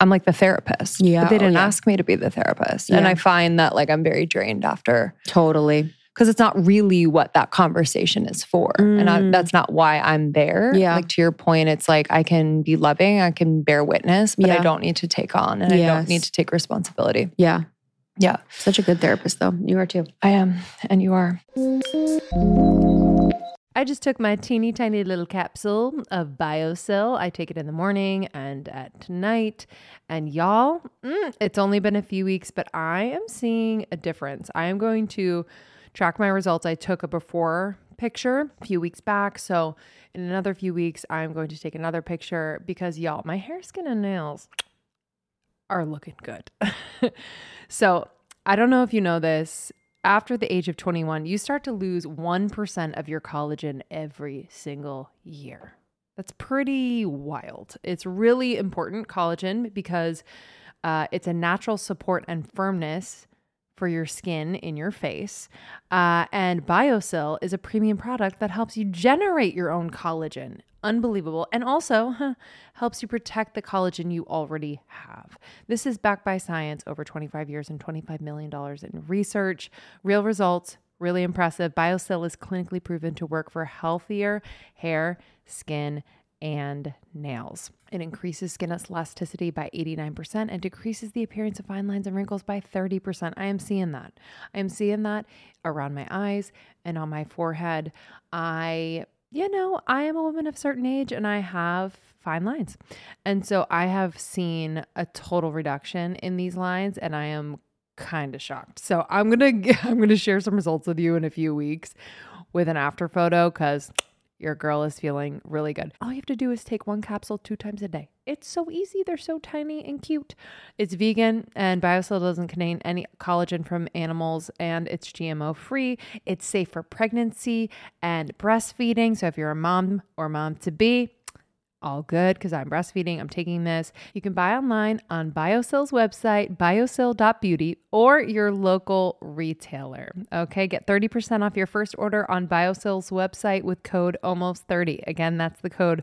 S1: I'm like the therapist.
S2: Yeah.
S1: But they
S2: Oh,
S1: didn't
S2: yeah.
S1: ask me to be the therapist. And I find that like I'm very drained after
S2: Totally.
S1: Because it's not really what that conversation is for. And I,
S2: Mm.
S1: that's not why I'm there.
S2: Yeah.
S1: Like to your point, it's like I can be loving, I can bear witness, but I don't need to take on and I don't need to take responsibility.
S2: Yeah.
S1: Yeah.
S2: Such a good therapist though. You are too.
S1: I am, and you are.
S3: I just took my teeny tiny little capsule of BioSil. I take it in the morning and at night. And y'all, mm, it's only been a few weeks, but I am seeing a difference. I am going to track my results. I took a before picture a few weeks back. So in another few weeks, I'm going to take another picture because y'all, my hair, skin, and nails are looking good. so I don't know if you know this. After the age of 21, you start to lose 1% of your collagen every single year. That's pretty wild. It's really important, collagen, because uh, it's a natural support and firmness for your skin in your face. Uh, and BioSil is a premium product that helps you generate your own collagen. Unbelievable. And also huh, helps you protect the collagen you already have. This is backed by science, over 25 years and $25 million in research, real results, really impressive. BioSil is clinically proven to work for healthier hair, skin, and nails. It increases skin elasticity by 89% and decreases the appearance of fine lines and wrinkles by 30%. I am seeing that. I am seeing that around my eyes and on my forehead. I, you know, I am a woman of certain age and I have fine lines. And so I have seen a total reduction in these lines and I am kind of shocked. So I'm going to I'm going to share some results with you in a few weeks with an after photo cuz your girl is feeling really good. All you have to do is take one capsule two times a day. It's so easy. They're so tiny and cute. It's vegan and BioSil doesn't contain any collagen from animals and it's GMO free. It's safe for pregnancy and breastfeeding. So if you're a mom or mom to be, all good because I'm breastfeeding. I'm taking this. You can buy online on BioSil's website, biosil.beauty, or your local retailer. Okay, get 30% off your first order on BioSil's website with code almost30. Again, that's the code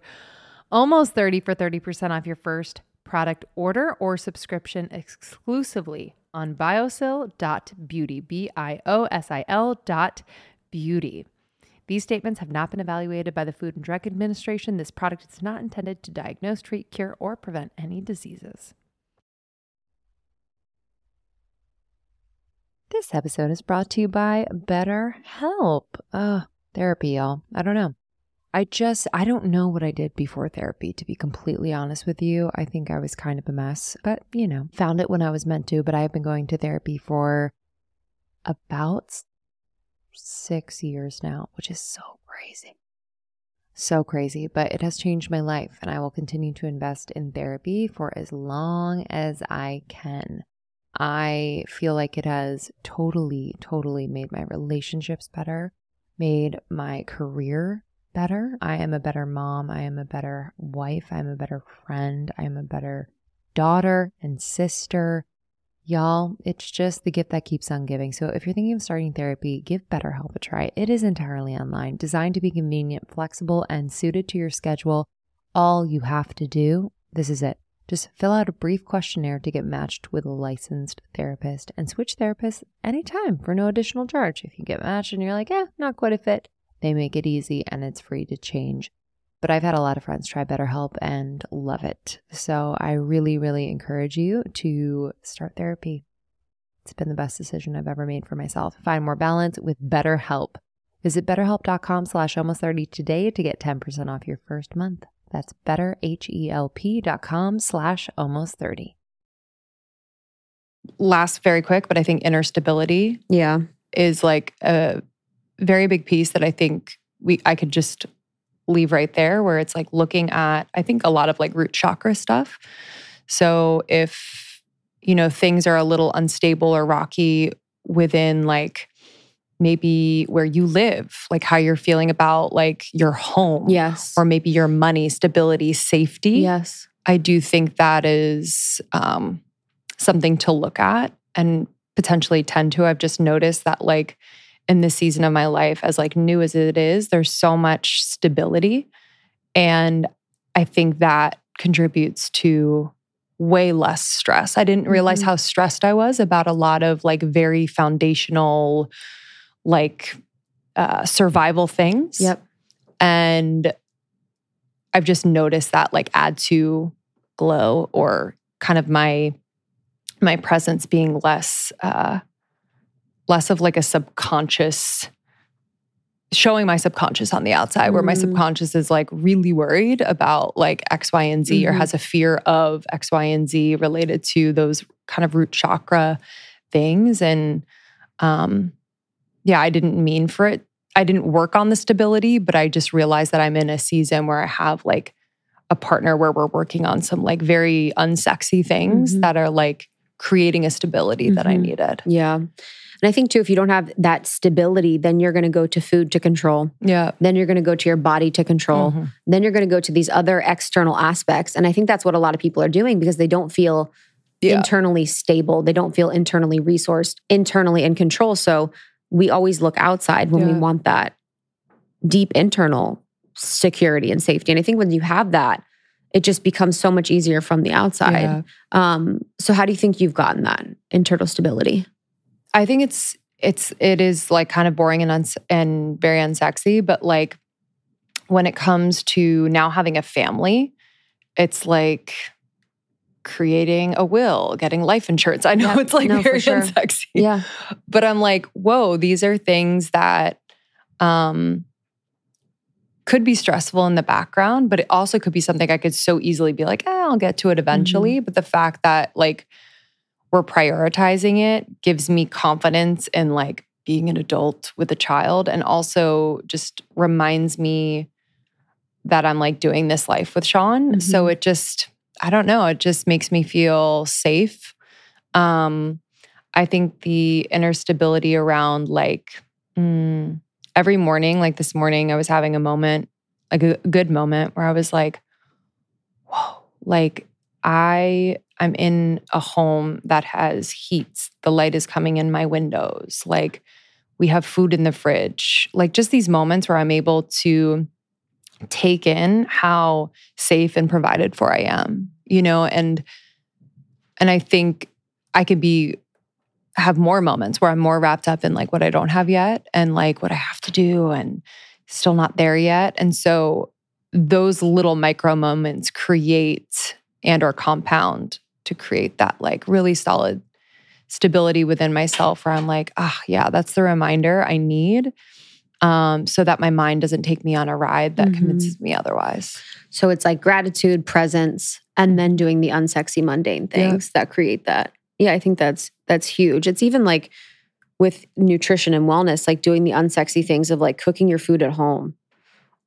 S3: almost30 for 30% off your first product order or subscription exclusively on biosil.beauty, B I O S I L dot beauty. These statements have not been evaluated by the Food and Drug Administration. This product is not intended to diagnose, treat, cure, or prevent any diseases.
S1: This episode is brought to you by BetterHelp. Uh, therapy, y'all. I don't know. I just, I don't know what I did before therapy, to be completely honest with you. I think I was kind of a mess, but you know, found it when I was meant to. But I have been going to therapy for about six years now, which is so crazy. So crazy, but it has changed my life, and I will continue to invest in therapy for as long as I can. I feel like it has totally, totally made my relationships better, made my career better. I am a better mom. I am a better wife. I'm a better friend. I am a better daughter and sister. Y'all, it's just the gift that keeps on giving. So if you're thinking of starting therapy, give BetterHelp a try. It is entirely online, designed to be convenient, flexible, and suited to your schedule. All you have to do, this is it. Just fill out a brief questionnaire to get matched with a licensed therapist and switch therapists anytime for no additional charge. If you get matched and you're like, eh, not quite a fit, they make it easy and it's free to change. But I've had a lot of friends try BetterHelp and love it. So I really, really encourage you to start therapy. It's been the best decision I've ever made for myself. Find more balance with BetterHelp. Visit betterhelp.com slash almost 30 today to get 10% off your first month. That's betterhelp.com slash almost 30. Last very quick, but I think inner stability
S2: Yeah.
S1: is like a very big piece that I think we I could just leave right there where it's like looking at I think a lot of like root chakra stuff. So if you know things are a little unstable or rocky within like maybe where you live, like how you're feeling about like your home
S2: Yes.
S1: or maybe your money, stability, safety.
S2: yes.
S1: I do think that is um, something to look at and potentially tend to. I've just noticed that, like, in this season of my life, as like new as it is, there's so much stability. And I think that contributes to way less stress. I didn't realize
S2: Mhm.
S1: how stressed I was about a lot of like very foundational, like, uh, survival things.
S2: Yep.
S1: And I've just noticed that like add to glow or kind of my my presence being less uh less of like a subconscious showing my subconscious on the outside where my
S2: Mm.
S1: subconscious is like really worried about like X, Y, and Z or
S2: Mhm.
S1: has a fear of X, Y, and Z related to those kind of root chakra things. And um yeah, I didn't mean for it. I didn't work on the stability, but I just realized that I'm in a season where I have like a partner where we're working on some like very unsexy things
S2: Mhm.
S1: that are like creating a stability that I
S2: Mhm.
S1: needed.
S2: Yeah. And I think too, if you don't have that stability, then you're going to go to food to control.
S1: Yeah.
S2: Then you're going to go to your body to control. Then you're going to go to these other external aspects. And I think that's what a lot of people are doing because they don't feel yeah. internally stable. They don't feel internally resourced, internally in control. So we always look outside when yeah. we want that deep internal security and safety. And I think when you have that, it just becomes so much easier from the outside. Yeah. Um, so how do you think you've gotten that internal stability?
S1: I think it's it's it is like kind of boring and uns- and very unsexy, but like when it comes to now having a family, it's like creating a will, getting life insurance. I know yep. it's like no, very sure. unsexy.
S2: Yeah.
S1: But I'm like, whoa, these are things that um could be stressful in the background, but it also could be something I could so easily be like, eh, I'll get to it eventually. Mm-hmm. But the fact that like we're prioritizing it gives me confidence in like being an adult with a child and also just reminds me that I'm like doing this life with Sean. Mm-hmm. So it just, I don't know, it just makes me feel safe. Um, I think the inner stability around like mm, every morning, like this morning, I was having a moment, like a good moment where I was like, whoa, like I I'm in a home that has heat. The light is coming in my windows. Like we have food in the fridge. Like just these moments where I'm able to take in how safe and provided for I am, you know, and and I think I could be have more moments where I'm more wrapped up in like what I don't have yet and like what I have to do and still not there yet. And so those little micro moments create and or compound to create that like really solid stability within myself where I'm like, ah, oh, yeah, that's the reminder I need um, so that my mind doesn't take me on a ride that mm-hmm. convinces me otherwise.
S2: So it's like gratitude, presence, and then doing the unsexy, mundane things yeah. that create that. Yeah, I think that's that's huge. It's even like with nutrition and wellness, like doing the unsexy things of like cooking your food at home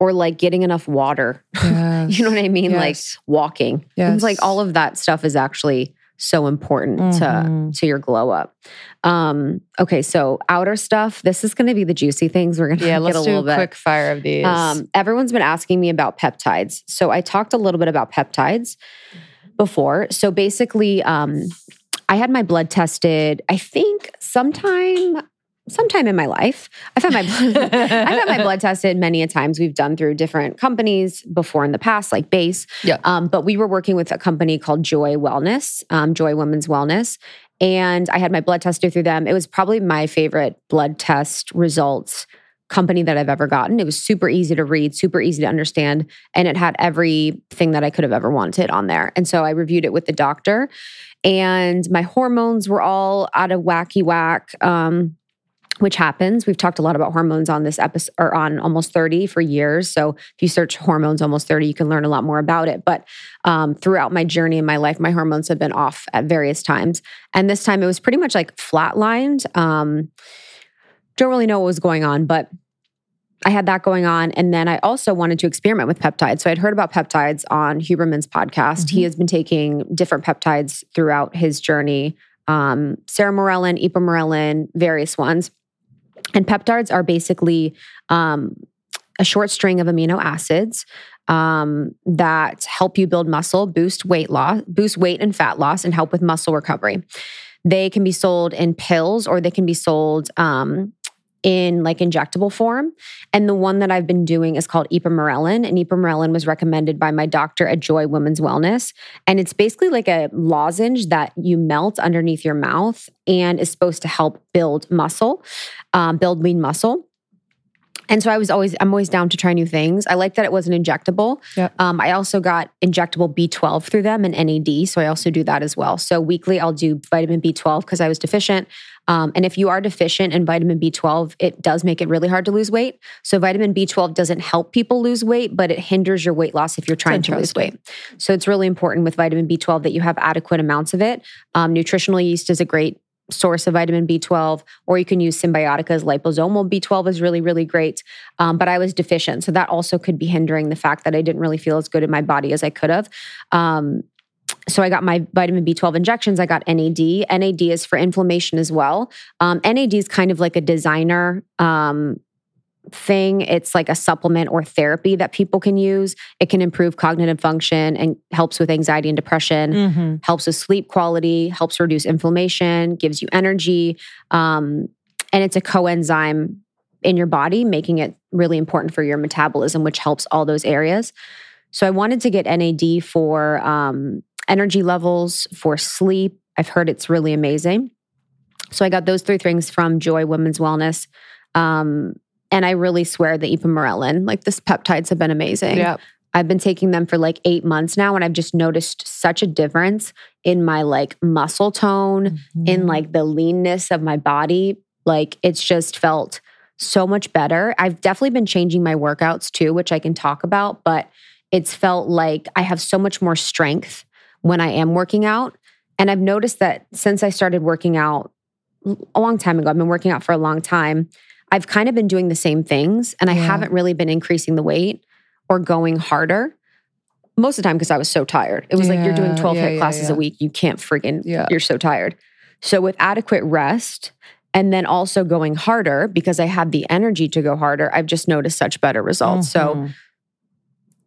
S2: or like getting enough water. Yes. you know what I mean? Yes. Like walking. Yes. It's like all of that stuff is actually so important mm-hmm. to to your glow up. Um, okay, so outer stuff. This is going to be the juicy things. We're going to
S1: yeah,
S2: get
S1: let's
S2: a little
S1: do a bit. quick fire of these. Um,
S2: everyone's been asking me about peptides, so I talked a little bit about peptides before. So basically, um, I had my blood tested. I think sometime sometime in my life. I've had my blood, I've had my blood tested many a times. We've done through different companies before in the past, like Base.
S1: Yeah.
S2: Um, but we were working with a company called Joy Wellness, um, Joy Women's Wellness. And I had my blood tested through them. It was probably my favorite blood test results company that I've ever gotten. It was super easy to read, super easy to understand, and it had everything that I could have ever wanted on there. And so I reviewed it with the doctor, and my hormones were all out of wacky whack. Um, which happens. We've talked a lot about hormones on this episode or on almost 30 for years. So if you search hormones almost 30, you can learn a lot more about it. But um, throughout my journey in my life, my hormones have been off at various times. And this time it was pretty much like flatlined. Um, don't really know what was going on, but I had that going on. And then I also wanted to experiment with peptides. So I'd heard about peptides on Huberman's podcast. Mm-hmm. He has been taking different peptides throughout his journey um, sermorelin, ipamorelin, various ones. And peptides are basically um, a short string of amino acids um, that help you build muscle, boost weight loss, boost weight and fat loss, and help with muscle recovery. They can be sold in pills or they can be sold um, in like injectable form. And the one that I've been doing is called ipamorelin. And ipamorelin was recommended by my doctor at Joy Women's Wellness. And it's basically like a lozenge that you melt underneath your mouth and is supposed to help build muscle, um, build lean muscle. And so I was always, I'm always down to try new things. I like that it wasn't injectable.
S1: Yep.
S2: Um, I also got injectable B12 through them and NAD. So I also do that as well. So weekly, I'll do vitamin B12 because I was deficient. Um, and if you are deficient in vitamin B12, it does make it really hard to lose weight. So vitamin B12 doesn't help people lose weight, but it hinders your weight loss if you're trying to lose weight. So it's really important with vitamin B12 that you have adequate amounts of it. Um, nutritional yeast is a great source of vitamin B12, or you can use Cymbiotika's liposomal B12 is really, really great. Um, but I was deficient. So that also could be hindering the fact that I didn't really feel as good in my body as I could have. Um, so I got my vitamin B12 injections. I got NAD. NAD is for inflammation as well. Um, NAD is kind of like a designer um, thing. It's like a supplement or therapy that people can use. It can improve cognitive function and helps with anxiety and depression,
S1: Mhm.
S2: helps with sleep quality, helps reduce inflammation, gives you energy. Um, and it's a coenzyme in your body, making it really important for your metabolism, which helps all those areas. So I wanted to get NAD for um, energy levels, for sleep. I've heard it's really amazing. So I got those three things from Joy Women's Wellness. Um, and I really swear the ipamorelin, like this peptides have been amazing.
S1: Yep.
S2: I've been taking them for like eight months now, and I've just noticed such a difference in my like muscle tone, in mm-hmm. like the leanness of my body. Like it's just felt so much better. I've definitely been changing my workouts too, which I can talk about, but it's felt like I have so much more strength when I am working out. And I've noticed that since I started working out a long time ago, I've been working out for a long time. I've kind of been doing the same things and I
S1: Yeah.
S2: haven't really been increasing the weight or going harder. Most of the time because I was so tired. It was like you're doing 12
S1: yeah, HIIT
S2: classes
S1: yeah.
S2: a week. You can't friggin'
S1: Yeah.
S2: you're so tired. So with adequate rest and then also going harder because I had the energy to go harder, I've just noticed such better results. So
S1: Mhm.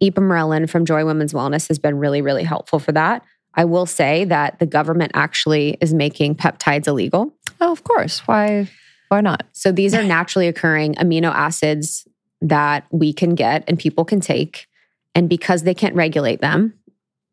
S2: Ipamorelin from Joy Women's Wellness has been really, really helpful for that. I will say that the government actually is making peptides illegal.
S1: oh, of course. Why? Why not?
S2: So these are naturally occurring amino acids that we can get and people can take. And because they can't regulate them,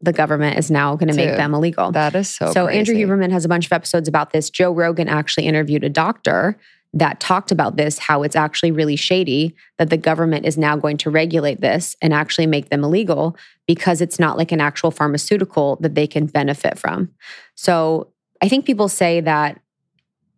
S2: the government is now going to make them illegal.
S1: That is so.
S2: So Andrew. Huberman has a bunch of episodes about this. Joe Rogan actually interviewed a doctor that talked about this, how it's actually really shady that the government is now going to regulate this and actually make them illegal because it's not like an actual pharmaceutical that they can benefit from. So I think people say that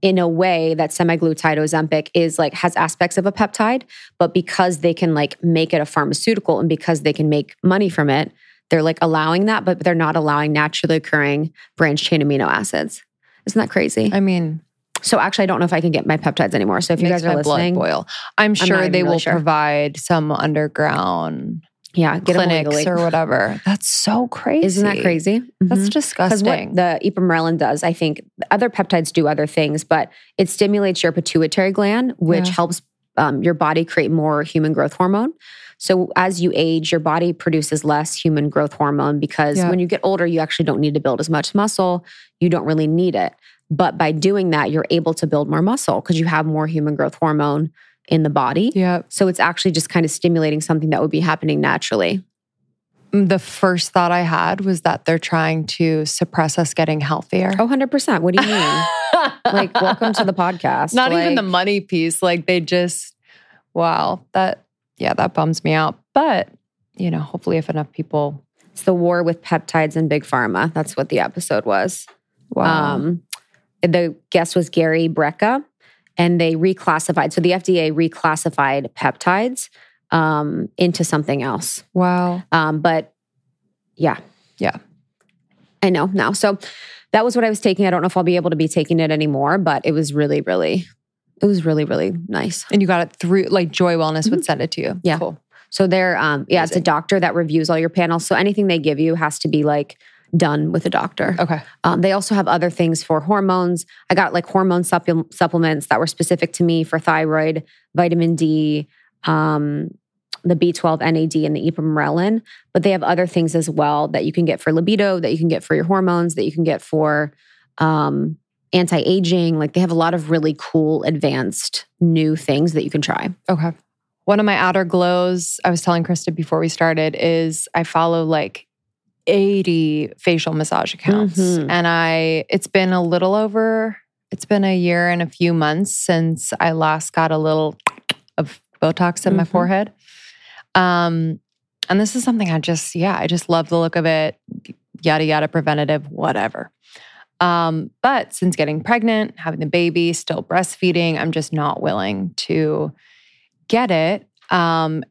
S2: in a way that semaglutide Ozempic is like has aspects of a peptide, but because they can like make it a pharmaceutical and because they can make money from it, they're like allowing that, but they're not allowing naturally occurring branched chain amino acids. Isn't that crazy?
S1: I mean,
S2: So actually, I don't know if I can get my peptides anymore. So if you guys are listening,
S1: blood boil. I'm sure
S2: even
S1: they
S2: really
S1: will
S2: sure.
S1: provide some underground
S2: yeah,
S1: clinics or whatever. That's so crazy.
S2: Isn't that crazy?
S1: That's
S2: Mhm. Because
S1: disgusting.
S2: what the ipamorelin does, I think other peptides do other things, but it stimulates your pituitary gland, which
S1: Yeah.
S2: helps um, your body create more human growth hormone. So as you age, your body produces less human growth hormone because
S1: Yeah.
S2: when you get older, you actually don't need to build as much muscle. You don't really need it. But by doing that, you're able to build more muscle because you have more human growth hormone in the body.
S1: yeah.
S2: So it's actually just kind of stimulating something that would be happening naturally.
S1: The first thought I had was that they're trying to suppress us getting healthier.
S2: Oh, 100%. What do you mean? like, welcome to the podcast.
S1: Not even the money piece. Like they just, wow, that, yeah, that bums me out. But, you know, hopefully if enough people,
S2: It's the war with peptides and big pharma. That's what the episode was.
S1: wow.
S2: Um, the guest was Gary Brecka, and they reclassified. So the FDA reclassified peptides um, into something else.
S1: wow.
S2: Um, but yeah,
S1: Yeah.
S2: I know now. So that was what I was taking. I don't know if I'll be able to be taking it anymore, but it was really, really, it was really, really nice.
S1: And you got it through, like Joy Wellness would send it to you.
S2: Mm-hmm. Yeah.
S1: Cool.
S2: So they're, um, yeah, it's a doctor that reviews all your panels. So anything they give you has to be like done with a doctor.
S1: Okay.
S2: Um, they also have other things for hormones. I got like hormone supple- supplements that were specific to me for thyroid, vitamin D, um, the B12 NAD, and the ipamorelin. But they have other things as well that you can get for libido, that you can get for your hormones, that you can get for um, anti aging. Like they have a lot of really cool, advanced new things that you can try.
S1: Okay. One of my outer glows, I was telling Krista before we started, is I follow like 80 facial massage accounts.
S2: Mhm.
S1: And I, it's been a little over, it's been a year and a few months since I last got a little of Botox in my
S2: Mhm.
S1: forehead. Um, and this is something I just, yeah, I just love the look of it, yada, yada, preventative, whatever. Um, but since getting pregnant, having the baby, still breastfeeding, I'm just not willing to get it. Um,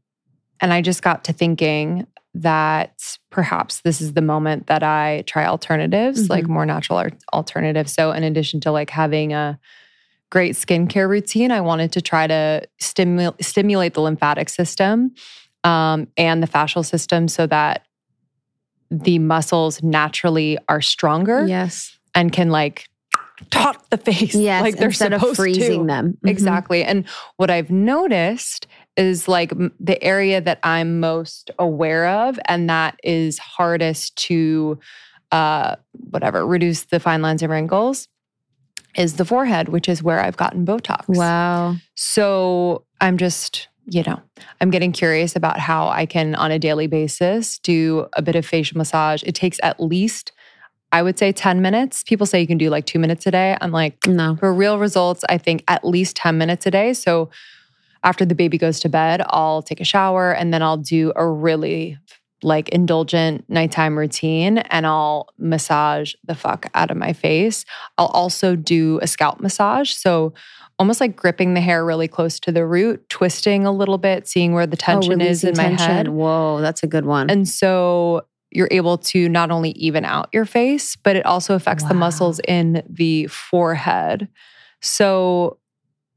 S1: and I just got to thinking that perhaps this is the moment that I try alternatives,
S2: Mhm.
S1: like more natural al- alternatives. So, in addition to like having a great skincare routine, I wanted to try to stimulate stimulate the lymphatic system um, and the fascial system so that the muscles naturally are stronger
S2: Yes.
S1: and can like tot the face
S2: Yes.
S1: like they're
S2: instead of freezing
S1: to.
S2: them. Mhm.
S1: Exactly. And what I've noticed is like the area that I'm most aware of, and that is hardest to, uh, whatever, reduce the fine lines and wrinkles. Is the forehead, which is where I've gotten Botox.
S2: Wow.
S1: So I'm just, you know, I'm getting curious about how I can, on a daily basis, do a bit of facial massage. It takes at least I would say 10 minutes. People say you can do like two minutes a day. I'm like,
S2: no.
S1: For real results, I think at least 10 minutes a day. So after the baby goes to bed, I'll take a shower and then I'll do a really like indulgent nighttime routine and I'll massage the fuck out of my face. I'll also do a scalp massage. So almost like gripping the hair really close to the root, twisting a little bit, seeing where the oh, tension oh, is in tension. my head.
S2: Whoa, that's a good one.
S1: And so you're able to not only even out your face, but it also affects wow. the muscles in the forehead. So,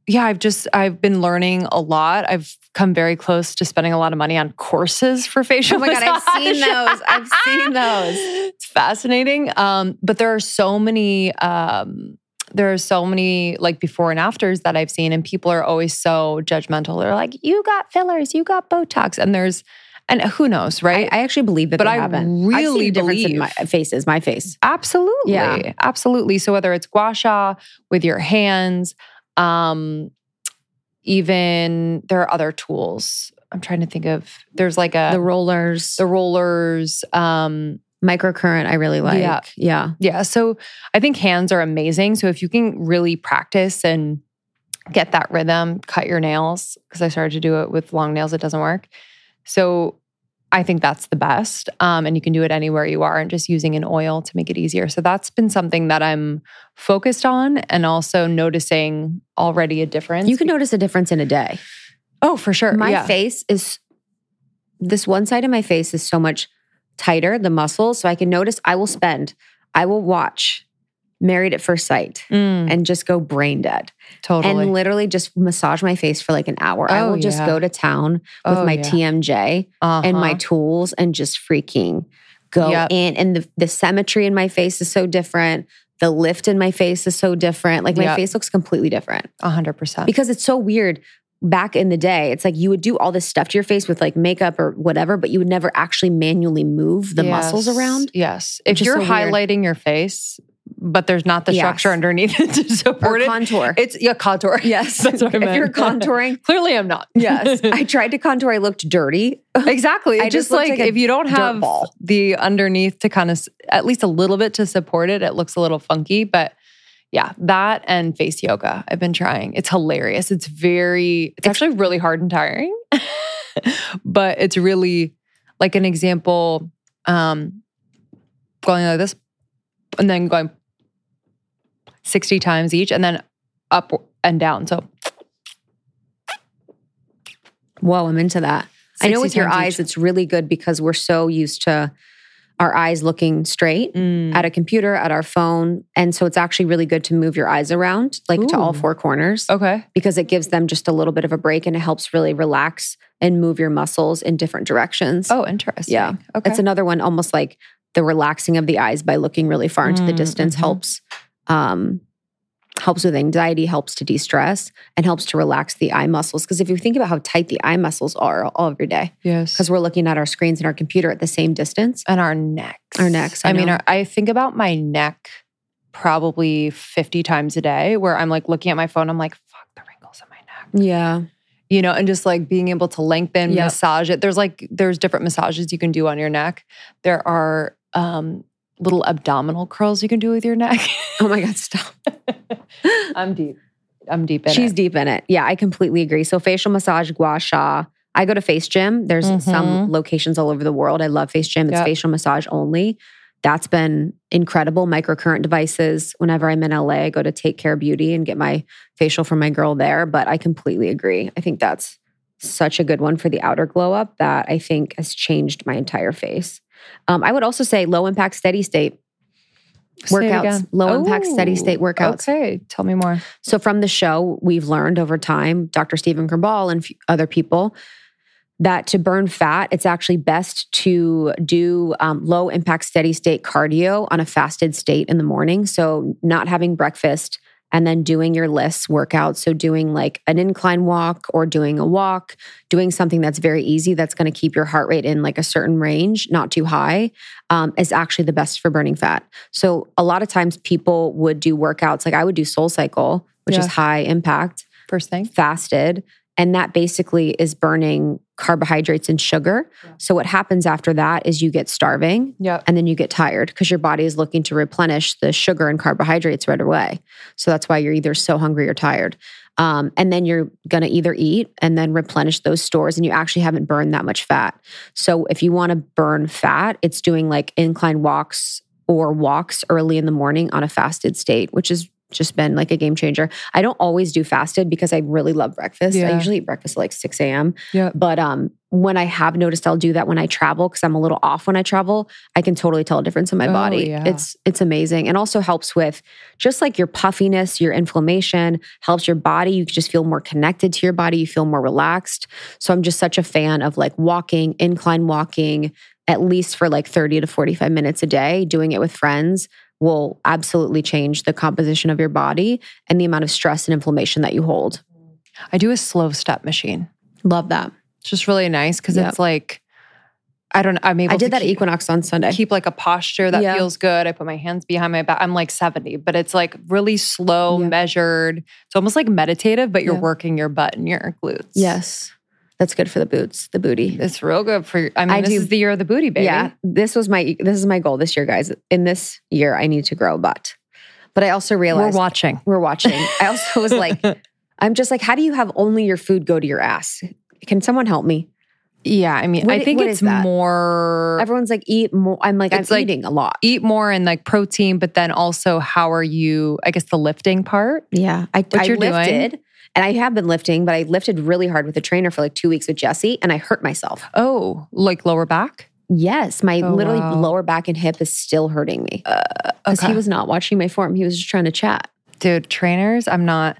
S1: yeah, I've just I've been learning a lot. I've come very close to spending a lot of money on courses for facial.
S2: Oh my
S1: massage.
S2: god, I've seen those. I've seen those.
S1: It's fascinating. Um, but there are so many um, there are so many like before and afters that I've seen, and people are always so judgmental. They're like, "You got fillers, you got Botox," and there's and who knows, right?
S2: I, I actually believe that,
S1: but
S2: I
S1: haven't. really
S2: difference
S1: believe
S2: in my faces, my face.
S1: Absolutely, yeah. absolutely. So whether it's gua sha with your hands, um, even there are other tools. I'm trying to think of. There's like a
S2: the rollers,
S1: the rollers. Um,
S2: microcurrent I really like.
S1: Yeah.
S2: Yeah.
S1: Yeah. So I think hands are amazing. So if you can really practice and get that rhythm, cut your nails, because I started to do it with long nails, it doesn't work. So I think that's the best. Um, and you can do it anywhere you are and just using an oil to make it easier. So that's been something that I'm focused on and also noticing already a difference.
S2: You can notice a difference in a day.
S1: Oh, for sure.
S2: My
S1: yeah.
S2: face is, this one side of my face is so much tighter, the muscles. So I can notice I will spend, I will watch Married at First Sight
S1: mm.
S2: and just go brain dead.
S1: Totally.
S2: And literally just massage my face for like an hour.
S1: Oh,
S2: I will just
S1: yeah.
S2: go to town with
S1: oh,
S2: my
S1: yeah.
S2: TMJ
S1: uh-huh.
S2: and my tools and just freaking go
S1: yep.
S2: in. And the, the symmetry in my face is so different. The lift in my face is so different. Like my
S1: yep.
S2: face looks completely different.
S1: A hundred percent.
S2: Because it's so weird back in the day, it's like you would do all this stuff to your face with like makeup or whatever, but you would never actually manually move the
S1: yes.
S2: muscles around.
S1: Yes. If you're so highlighting weird. your face, but there's not the structure yes. underneath it to support
S2: or
S1: it.
S2: Contour.
S1: It's yeah, contour.
S2: Yes.
S1: That's what I
S2: meant. If you're contouring.
S1: Clearly I'm not.
S2: yes. I tried to contour. I looked dirty.
S1: Exactly.
S2: I
S1: just, like,
S2: like
S1: if you don't have the underneath to kind of at least a little bit to support it, it looks a little funky. But yeah, that and face yoga I've been trying. It's hilarious. It's very, it's actually really hard and tiring. but it's really like an example, um, going like this and then going 60 times each and then up and down. So,
S2: whoa, I'm into that. I know with your eyes, each. it's really good because we're so used to our eyes looking straight
S1: mm.
S2: at a computer, at our phone. And so it's actually really good to move your eyes around, like
S1: Ooh.
S2: to all four corners.
S1: Okay.
S2: Because it gives them just a little bit of a break and it helps really relax and move your muscles in different directions.
S1: Oh, interesting.
S2: Yeah.
S1: Okay.
S2: It's another one, almost like the relaxing of the eyes by looking really far into mm, the distance
S1: mm-hmm.
S2: helps um, helps with anxiety, helps to de-stress, and helps to relax the eye muscles. Because if you think about how tight the eye muscles are all every day,
S1: yes,
S2: because we're looking at our screens and our computer at the same distance,
S1: and our necks,
S2: our necks. I,
S1: I mean, our, I think about my neck probably fifty times a day, where I'm like looking at my phone, I'm like, fuck the wrinkles in my neck.
S2: Yeah.
S1: You know, and just like being able to lengthen,
S2: yep.
S1: massage it. There's like there's different massages you can do on your neck. There are um little abdominal curls you can do with your neck.
S2: oh my God, stop.
S1: I'm deep. I'm deep in it.
S2: She's
S1: it.
S2: deep in it. Yeah, I completely agree. So facial massage, gua sha. I go to Face Gym. There's
S1: mm-hmm.
S2: some locations all over the world. I love Face Gym. It's
S1: yep.
S2: facial massage only. That's been incredible. Microcurrent devices. Whenever I'm in LA, I go to Take Care Beauty and get my facial from my girl there. But I completely agree. I think that's such a good one for the outer glow up that I think has changed my entire face. Um, I would also say low impact, steady state workouts, low impact, steady state workouts.
S1: Okay, tell me more.
S2: So, from the show, we've learned over time, Dr. Stephen Cabral and other people, that to burn fat, it's actually best to do um, low impact, steady state cardio on a fasted state in the morning. So, not having breakfast and then doing your LISS workouts. So, doing like an incline walk or doing a walk, doing something that's very easy that's going to keep your heart rate in like a certain range, not too high, um, is actually the best for burning fat. So, a lot of times people would do workouts like I would do SoulCycle, which
S1: Yeah.
S2: is high impact,
S1: First thing.
S2: fasted. And that basically is burning carbohydrates and sugar.
S1: Yeah.
S2: So, what happens after that is you get starving
S1: Yep.
S2: and then you get tired because your body is looking to replenish the sugar and carbohydrates right away. So that's why you're either so hungry or tired. Um, and then you're going to either eat and then replenish those stores, and you actually haven't burned that much fat. So if you want to burn fat, it's doing like incline walks or walks early in the morning on a fasted state, which has just been like a game changer. I don't always do fasted because I really love breakfast. I usually eat breakfast at like 6 a.m.
S1: Yep.
S2: But um, when I have noticed I'll do that when I travel because I'm a little off when I travel, I can totally tell a difference in my
S1: Oh,
S2: body.
S1: yeah.
S2: It's it's amazing and also helps with just like your puffiness, your inflammation, helps your body. You just feel more connected to your body. You feel more relaxed. So I'm just such a fan of like walking, incline walking, at least for like 30 to 45 minutes a day. Doing it with friends will absolutely change the composition of your body and the amount of stress and inflammation that you hold.
S1: I do a slow step machine.
S2: Love that.
S1: It's just really nice because
S2: Yep.
S1: it's like, I don't know. I'm able
S2: I did that
S1: keep,
S2: Equinox on Sunday.
S1: keep like a posture that
S2: Yeah.
S1: feels good. I put my hands behind my back. I'm like 70, but it's like really slow,
S2: Yeah.
S1: measured. It's almost like meditative, but you're
S2: Yeah.
S1: working your butt and your glutes.
S2: Yes. That's good for the boots, the booty.
S1: It's real good for I mean,
S2: I
S1: this
S2: do-
S1: is the year of the booty, baby.
S2: Yeah. This was my this is my goal this year, guys. In this year, I need to grow a butt. But I also realized We're
S1: watching.
S2: we're watching. I also was like, I'm just like, how do you have only your food go to your ass? Can someone help me?
S1: Yeah. I mean,
S2: What
S1: I think it's more
S2: Everyone's like, eat more. I'm like, I'm
S1: like-
S2: eating a lot.
S1: eat more and like protein, but then also how are you, I guess the lifting part.
S2: Yeah. I,
S1: What
S2: I
S1: you're doing?
S2: And I have been lifting, but I lifted really hard with a trainer for like two weeks with Jesse and I hurt myself.
S1: Oh, like lower back?
S2: Yes. My
S1: Oh,
S2: literally
S1: wow.
S2: lower back and hip is still hurting me. Uh, because
S1: okay.
S2: he was not watching my form. He was just trying to chat.
S1: Dude, trainers, I'm not,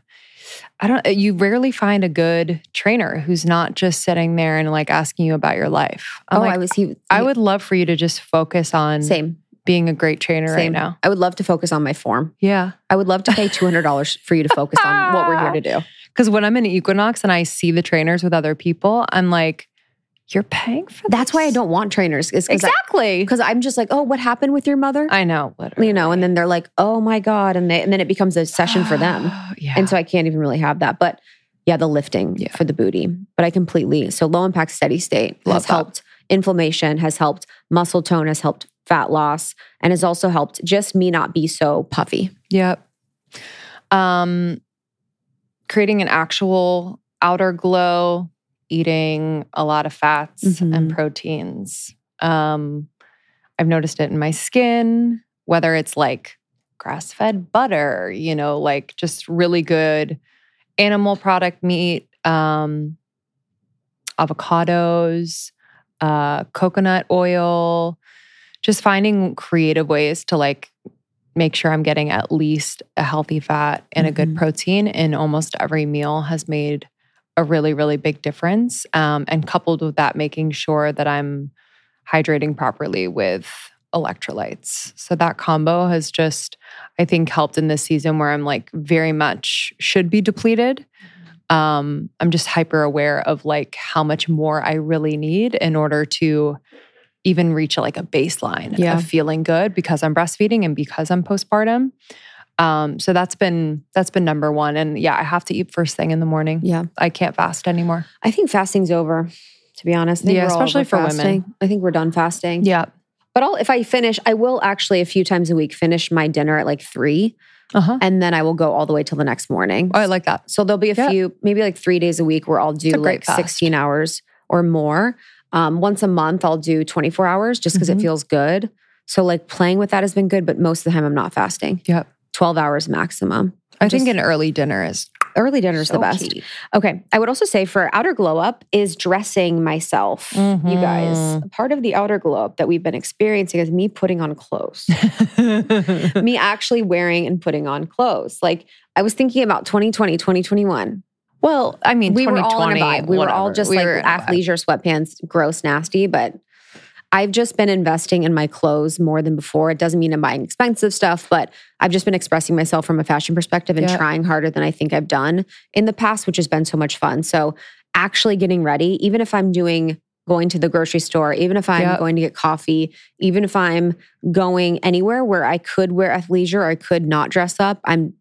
S1: I don't, uh, you rarely find a good trainer who's not just sitting there and like asking you about your life. I'm
S2: oh,
S1: like,
S2: I was he,
S1: I would love for you to just focus on
S2: same.
S1: Being a great trainer right now.
S2: I would love to focus on my form.
S1: Yeah.
S2: I would love to pay $200 for you to focus on what we're here to do.
S1: Because when I'm in Equinox and I see the trainers with other people, I'm like, you're paying for this?
S2: That's why I don't want trainers. Is
S1: Exactly.
S2: Because I'm just like, oh, what happened with your mother?
S1: I know. Literally.
S2: you know, and then they're like, oh my God. And they and then it becomes a session for them.
S1: yeah.
S2: And so I can't even really have that. But yeah, the lifting
S1: Yeah.
S2: for the booty. But I completely so low impact steady state
S1: Love
S2: has
S1: that.
S2: helped inflammation, has helped muscle tone, has helped fat loss, and has also helped just me not be so puffy.
S1: Yep. Um, creating an actual outer glow, eating a lot of fats and
S2: Mhm.
S1: proteins. Um, I've noticed it in my skin, whether it's like grass fed butter, you know, like just really good animal product meat, um, avocados, uh, coconut oil, just finding creative ways to like make sure I'm getting at least a healthy fat and a good
S2: Mhm.
S1: protein in almost every meal has made a really, really big difference. Um, and coupled with that, making sure that I'm hydrating properly with electrolytes. So that combo has just, I think, helped in this season where I'm like very much should be depleted. Um, I'm just hyper aware of like how much more I really need in order to even reach like a baseline
S2: Yeah.
S1: of feeling good because I'm breastfeeding and because I'm postpartum. Um, so that's been that's been number one. And yeah, I have to eat first thing in the morning.
S2: Yeah.
S1: I can't fast anymore.
S2: I think fasting's over, to be honest.
S1: Yeah, especially for women.
S2: fasting. I think we're done fasting.
S1: Yeah.
S2: But I'll, if I finish, I will actually a few times a week finish my dinner at like three,
S1: Uh-huh.
S2: and then I will go all the way till the next morning.
S1: Oh, I like that.
S2: So there'll be a
S1: Yeah.
S2: few, maybe like three days a week where I'll do
S1: It's a great
S2: like
S1: fast.
S2: 16 hours or more. Um, once a month, I'll do 24 hours just because
S1: Mhm.
S2: it feels good. So like playing with that has been good, but most of the time I'm not fasting.
S1: Yep.
S2: 12 hours maximum.
S1: I
S2: Just-
S1: think an early dinner is
S2: Early dinner is
S1: so
S2: the best.
S1: key.
S2: Okay. I would also say for outer glow up is dressing myself. You guys,
S1: Mhm.
S2: part of the outer glow up that we've been experiencing is me putting on clothes. me actually wearing and putting on clothes. Like I was thinking about 2020, 2021.
S1: Well, I mean,
S2: we were all in a
S1: 2020,
S2: vibe. We were all just
S1: We
S2: like
S1: were in a vibe.
S2: athleisure sweatpants, gross, nasty. But I've just been investing in my clothes more than before. It doesn't mean I'm buying expensive stuff, but I've just been expressing myself from a fashion perspective and
S1: Yeah.
S2: trying harder than I think I've done in the past, which has been so much fun. So actually getting ready, even if I'm doing going to the grocery store, even if I'm
S1: Yeah.
S2: going to get coffee, even if I'm going anywhere where I could wear athleisure or I could not dress up, I'm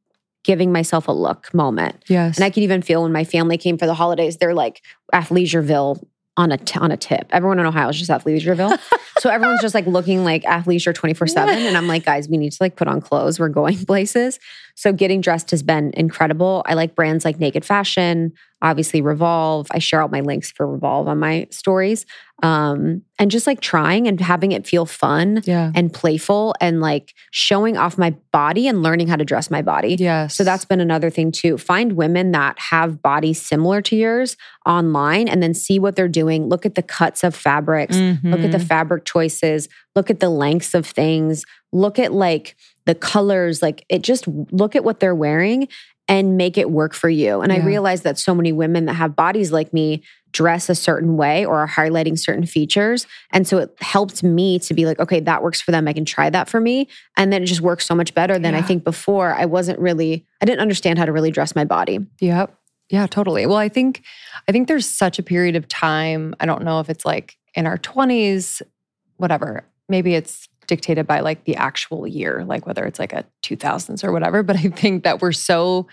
S2: giving myself a look moment.
S1: Yes.
S2: And I could even feel when my family came for the holidays, they're like athleisureville on a t- on a tip. Everyone in Ohio is just athleisureville. so everyone's just like looking like athleisure 24/7 and I'm like guys, we need to like put on clothes. We're going places. So getting dressed has been incredible. I like brands like Naked Fashion, obviously Revolve. I share all my links for Revolve on my stories. Um and just like trying and having it feel fun
S1: yeah.
S2: and playful and like showing off my body and learning how to dress my body.
S1: Yes.
S2: So that's been another thing too. Find women that have bodies similar to yours online and then see what they're doing. Look at the cuts of fabrics, look at the
S1: Mhm.
S2: fabric choices, look at the lengths of things, look at like the colors, like it just look at what they're wearing and make it work for you. And I
S1: Yeah.
S2: realize that so many women that have bodies like me dress a certain way or are highlighting certain features. And so it helped me to be like, okay, that works for them. I can try that for me. And then it just works so much better than I think before. I wasn't really, I didn't understand how to really dress my body.
S1: Yep. Yeah, totally. Well, I think I think there's such a period of time. I don't know if it's like in our 20s, whatever. Maybe it's dictated by like the actual year, like whether it's like a 2000s or whatever, but I think that we're so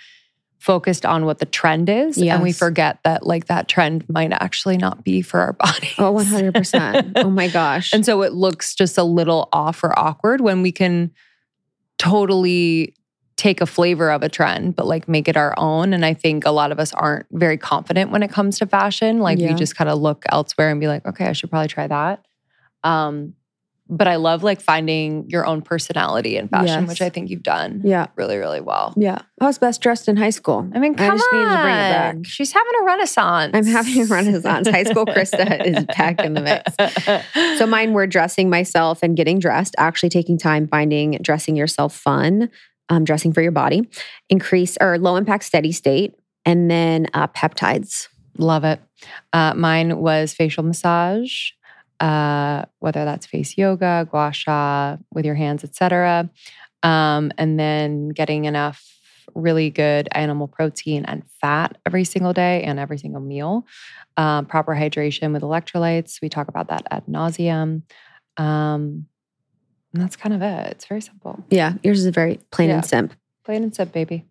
S1: focused on what the trend is and we forget that like that trend might actually not be for our body.
S2: Oh, 100%. oh my gosh.
S1: And so it looks just a little off or awkward when we can totally take a flavor of a trend, but like make it our own. And I think a lot of us aren't very confident when it comes to fashion. Like
S2: Yeah.
S1: we just kind of look elsewhere and be like, okay, I should probably try that. Um, but I love like finding your own personality in fashion,
S2: Yes.
S1: which I think you've done
S2: yeah.
S1: really, really well.
S2: Yeah. I was best dressed in high school.
S1: I mean,
S2: I
S1: come
S2: just
S1: on.
S2: to bring it back.
S1: She's having a renaissance.
S2: I'm having a renaissance. High school Krista is back in the
S1: mix.
S2: So mine were dressing myself and getting dressed, actually taking time finding dressing yourself fun, um, dressing for your body, increase or low impact steady state, and then uh, peptides.
S1: Love it. Uh, mine was facial massage, uh, whether that's face yoga, gua sha with your hands, etc. Um, and then getting enough really good animal protein and fat every single day and every single meal. Um, proper hydration with electrolytes. We talk about that ad nauseum. Um, and that's kind of it. It's very simple.
S2: Yeah, yours is very plain
S1: Yeah.
S2: and simple.
S1: Plain and simple, baby.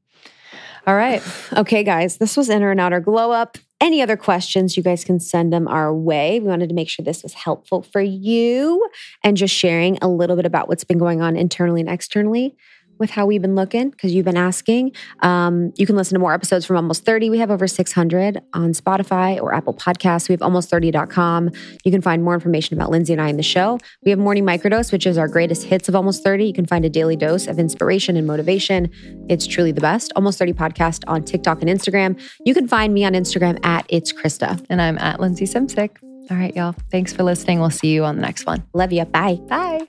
S1: All right.
S2: Okay, guys, this was Inner and Outer Glow Up. Any other questions, you guys can send them our way. We wanted to make sure this was helpful for you and just sharing a little bit about what's been going on internally and externally with how we've been looking because you've been asking. Um, you can listen to more episodes from Almost 30. We have over 600 on Spotify or Apple Podcasts. We have almost30.com. You can find more information about Lindsey and I in the show. We have Morning Microdose, which is our greatest hits of Almost 30. You can find a daily dose of inspiration and motivation. It's truly the best. Almost 30 podcast on TikTok and Instagram. You can find me on Instagram at It's Krista.
S1: And I'm at Lindsey Simcik. All right, y'all. Thanks for listening. We'll see you on the next one.
S2: Love you. Bye.
S1: Bye.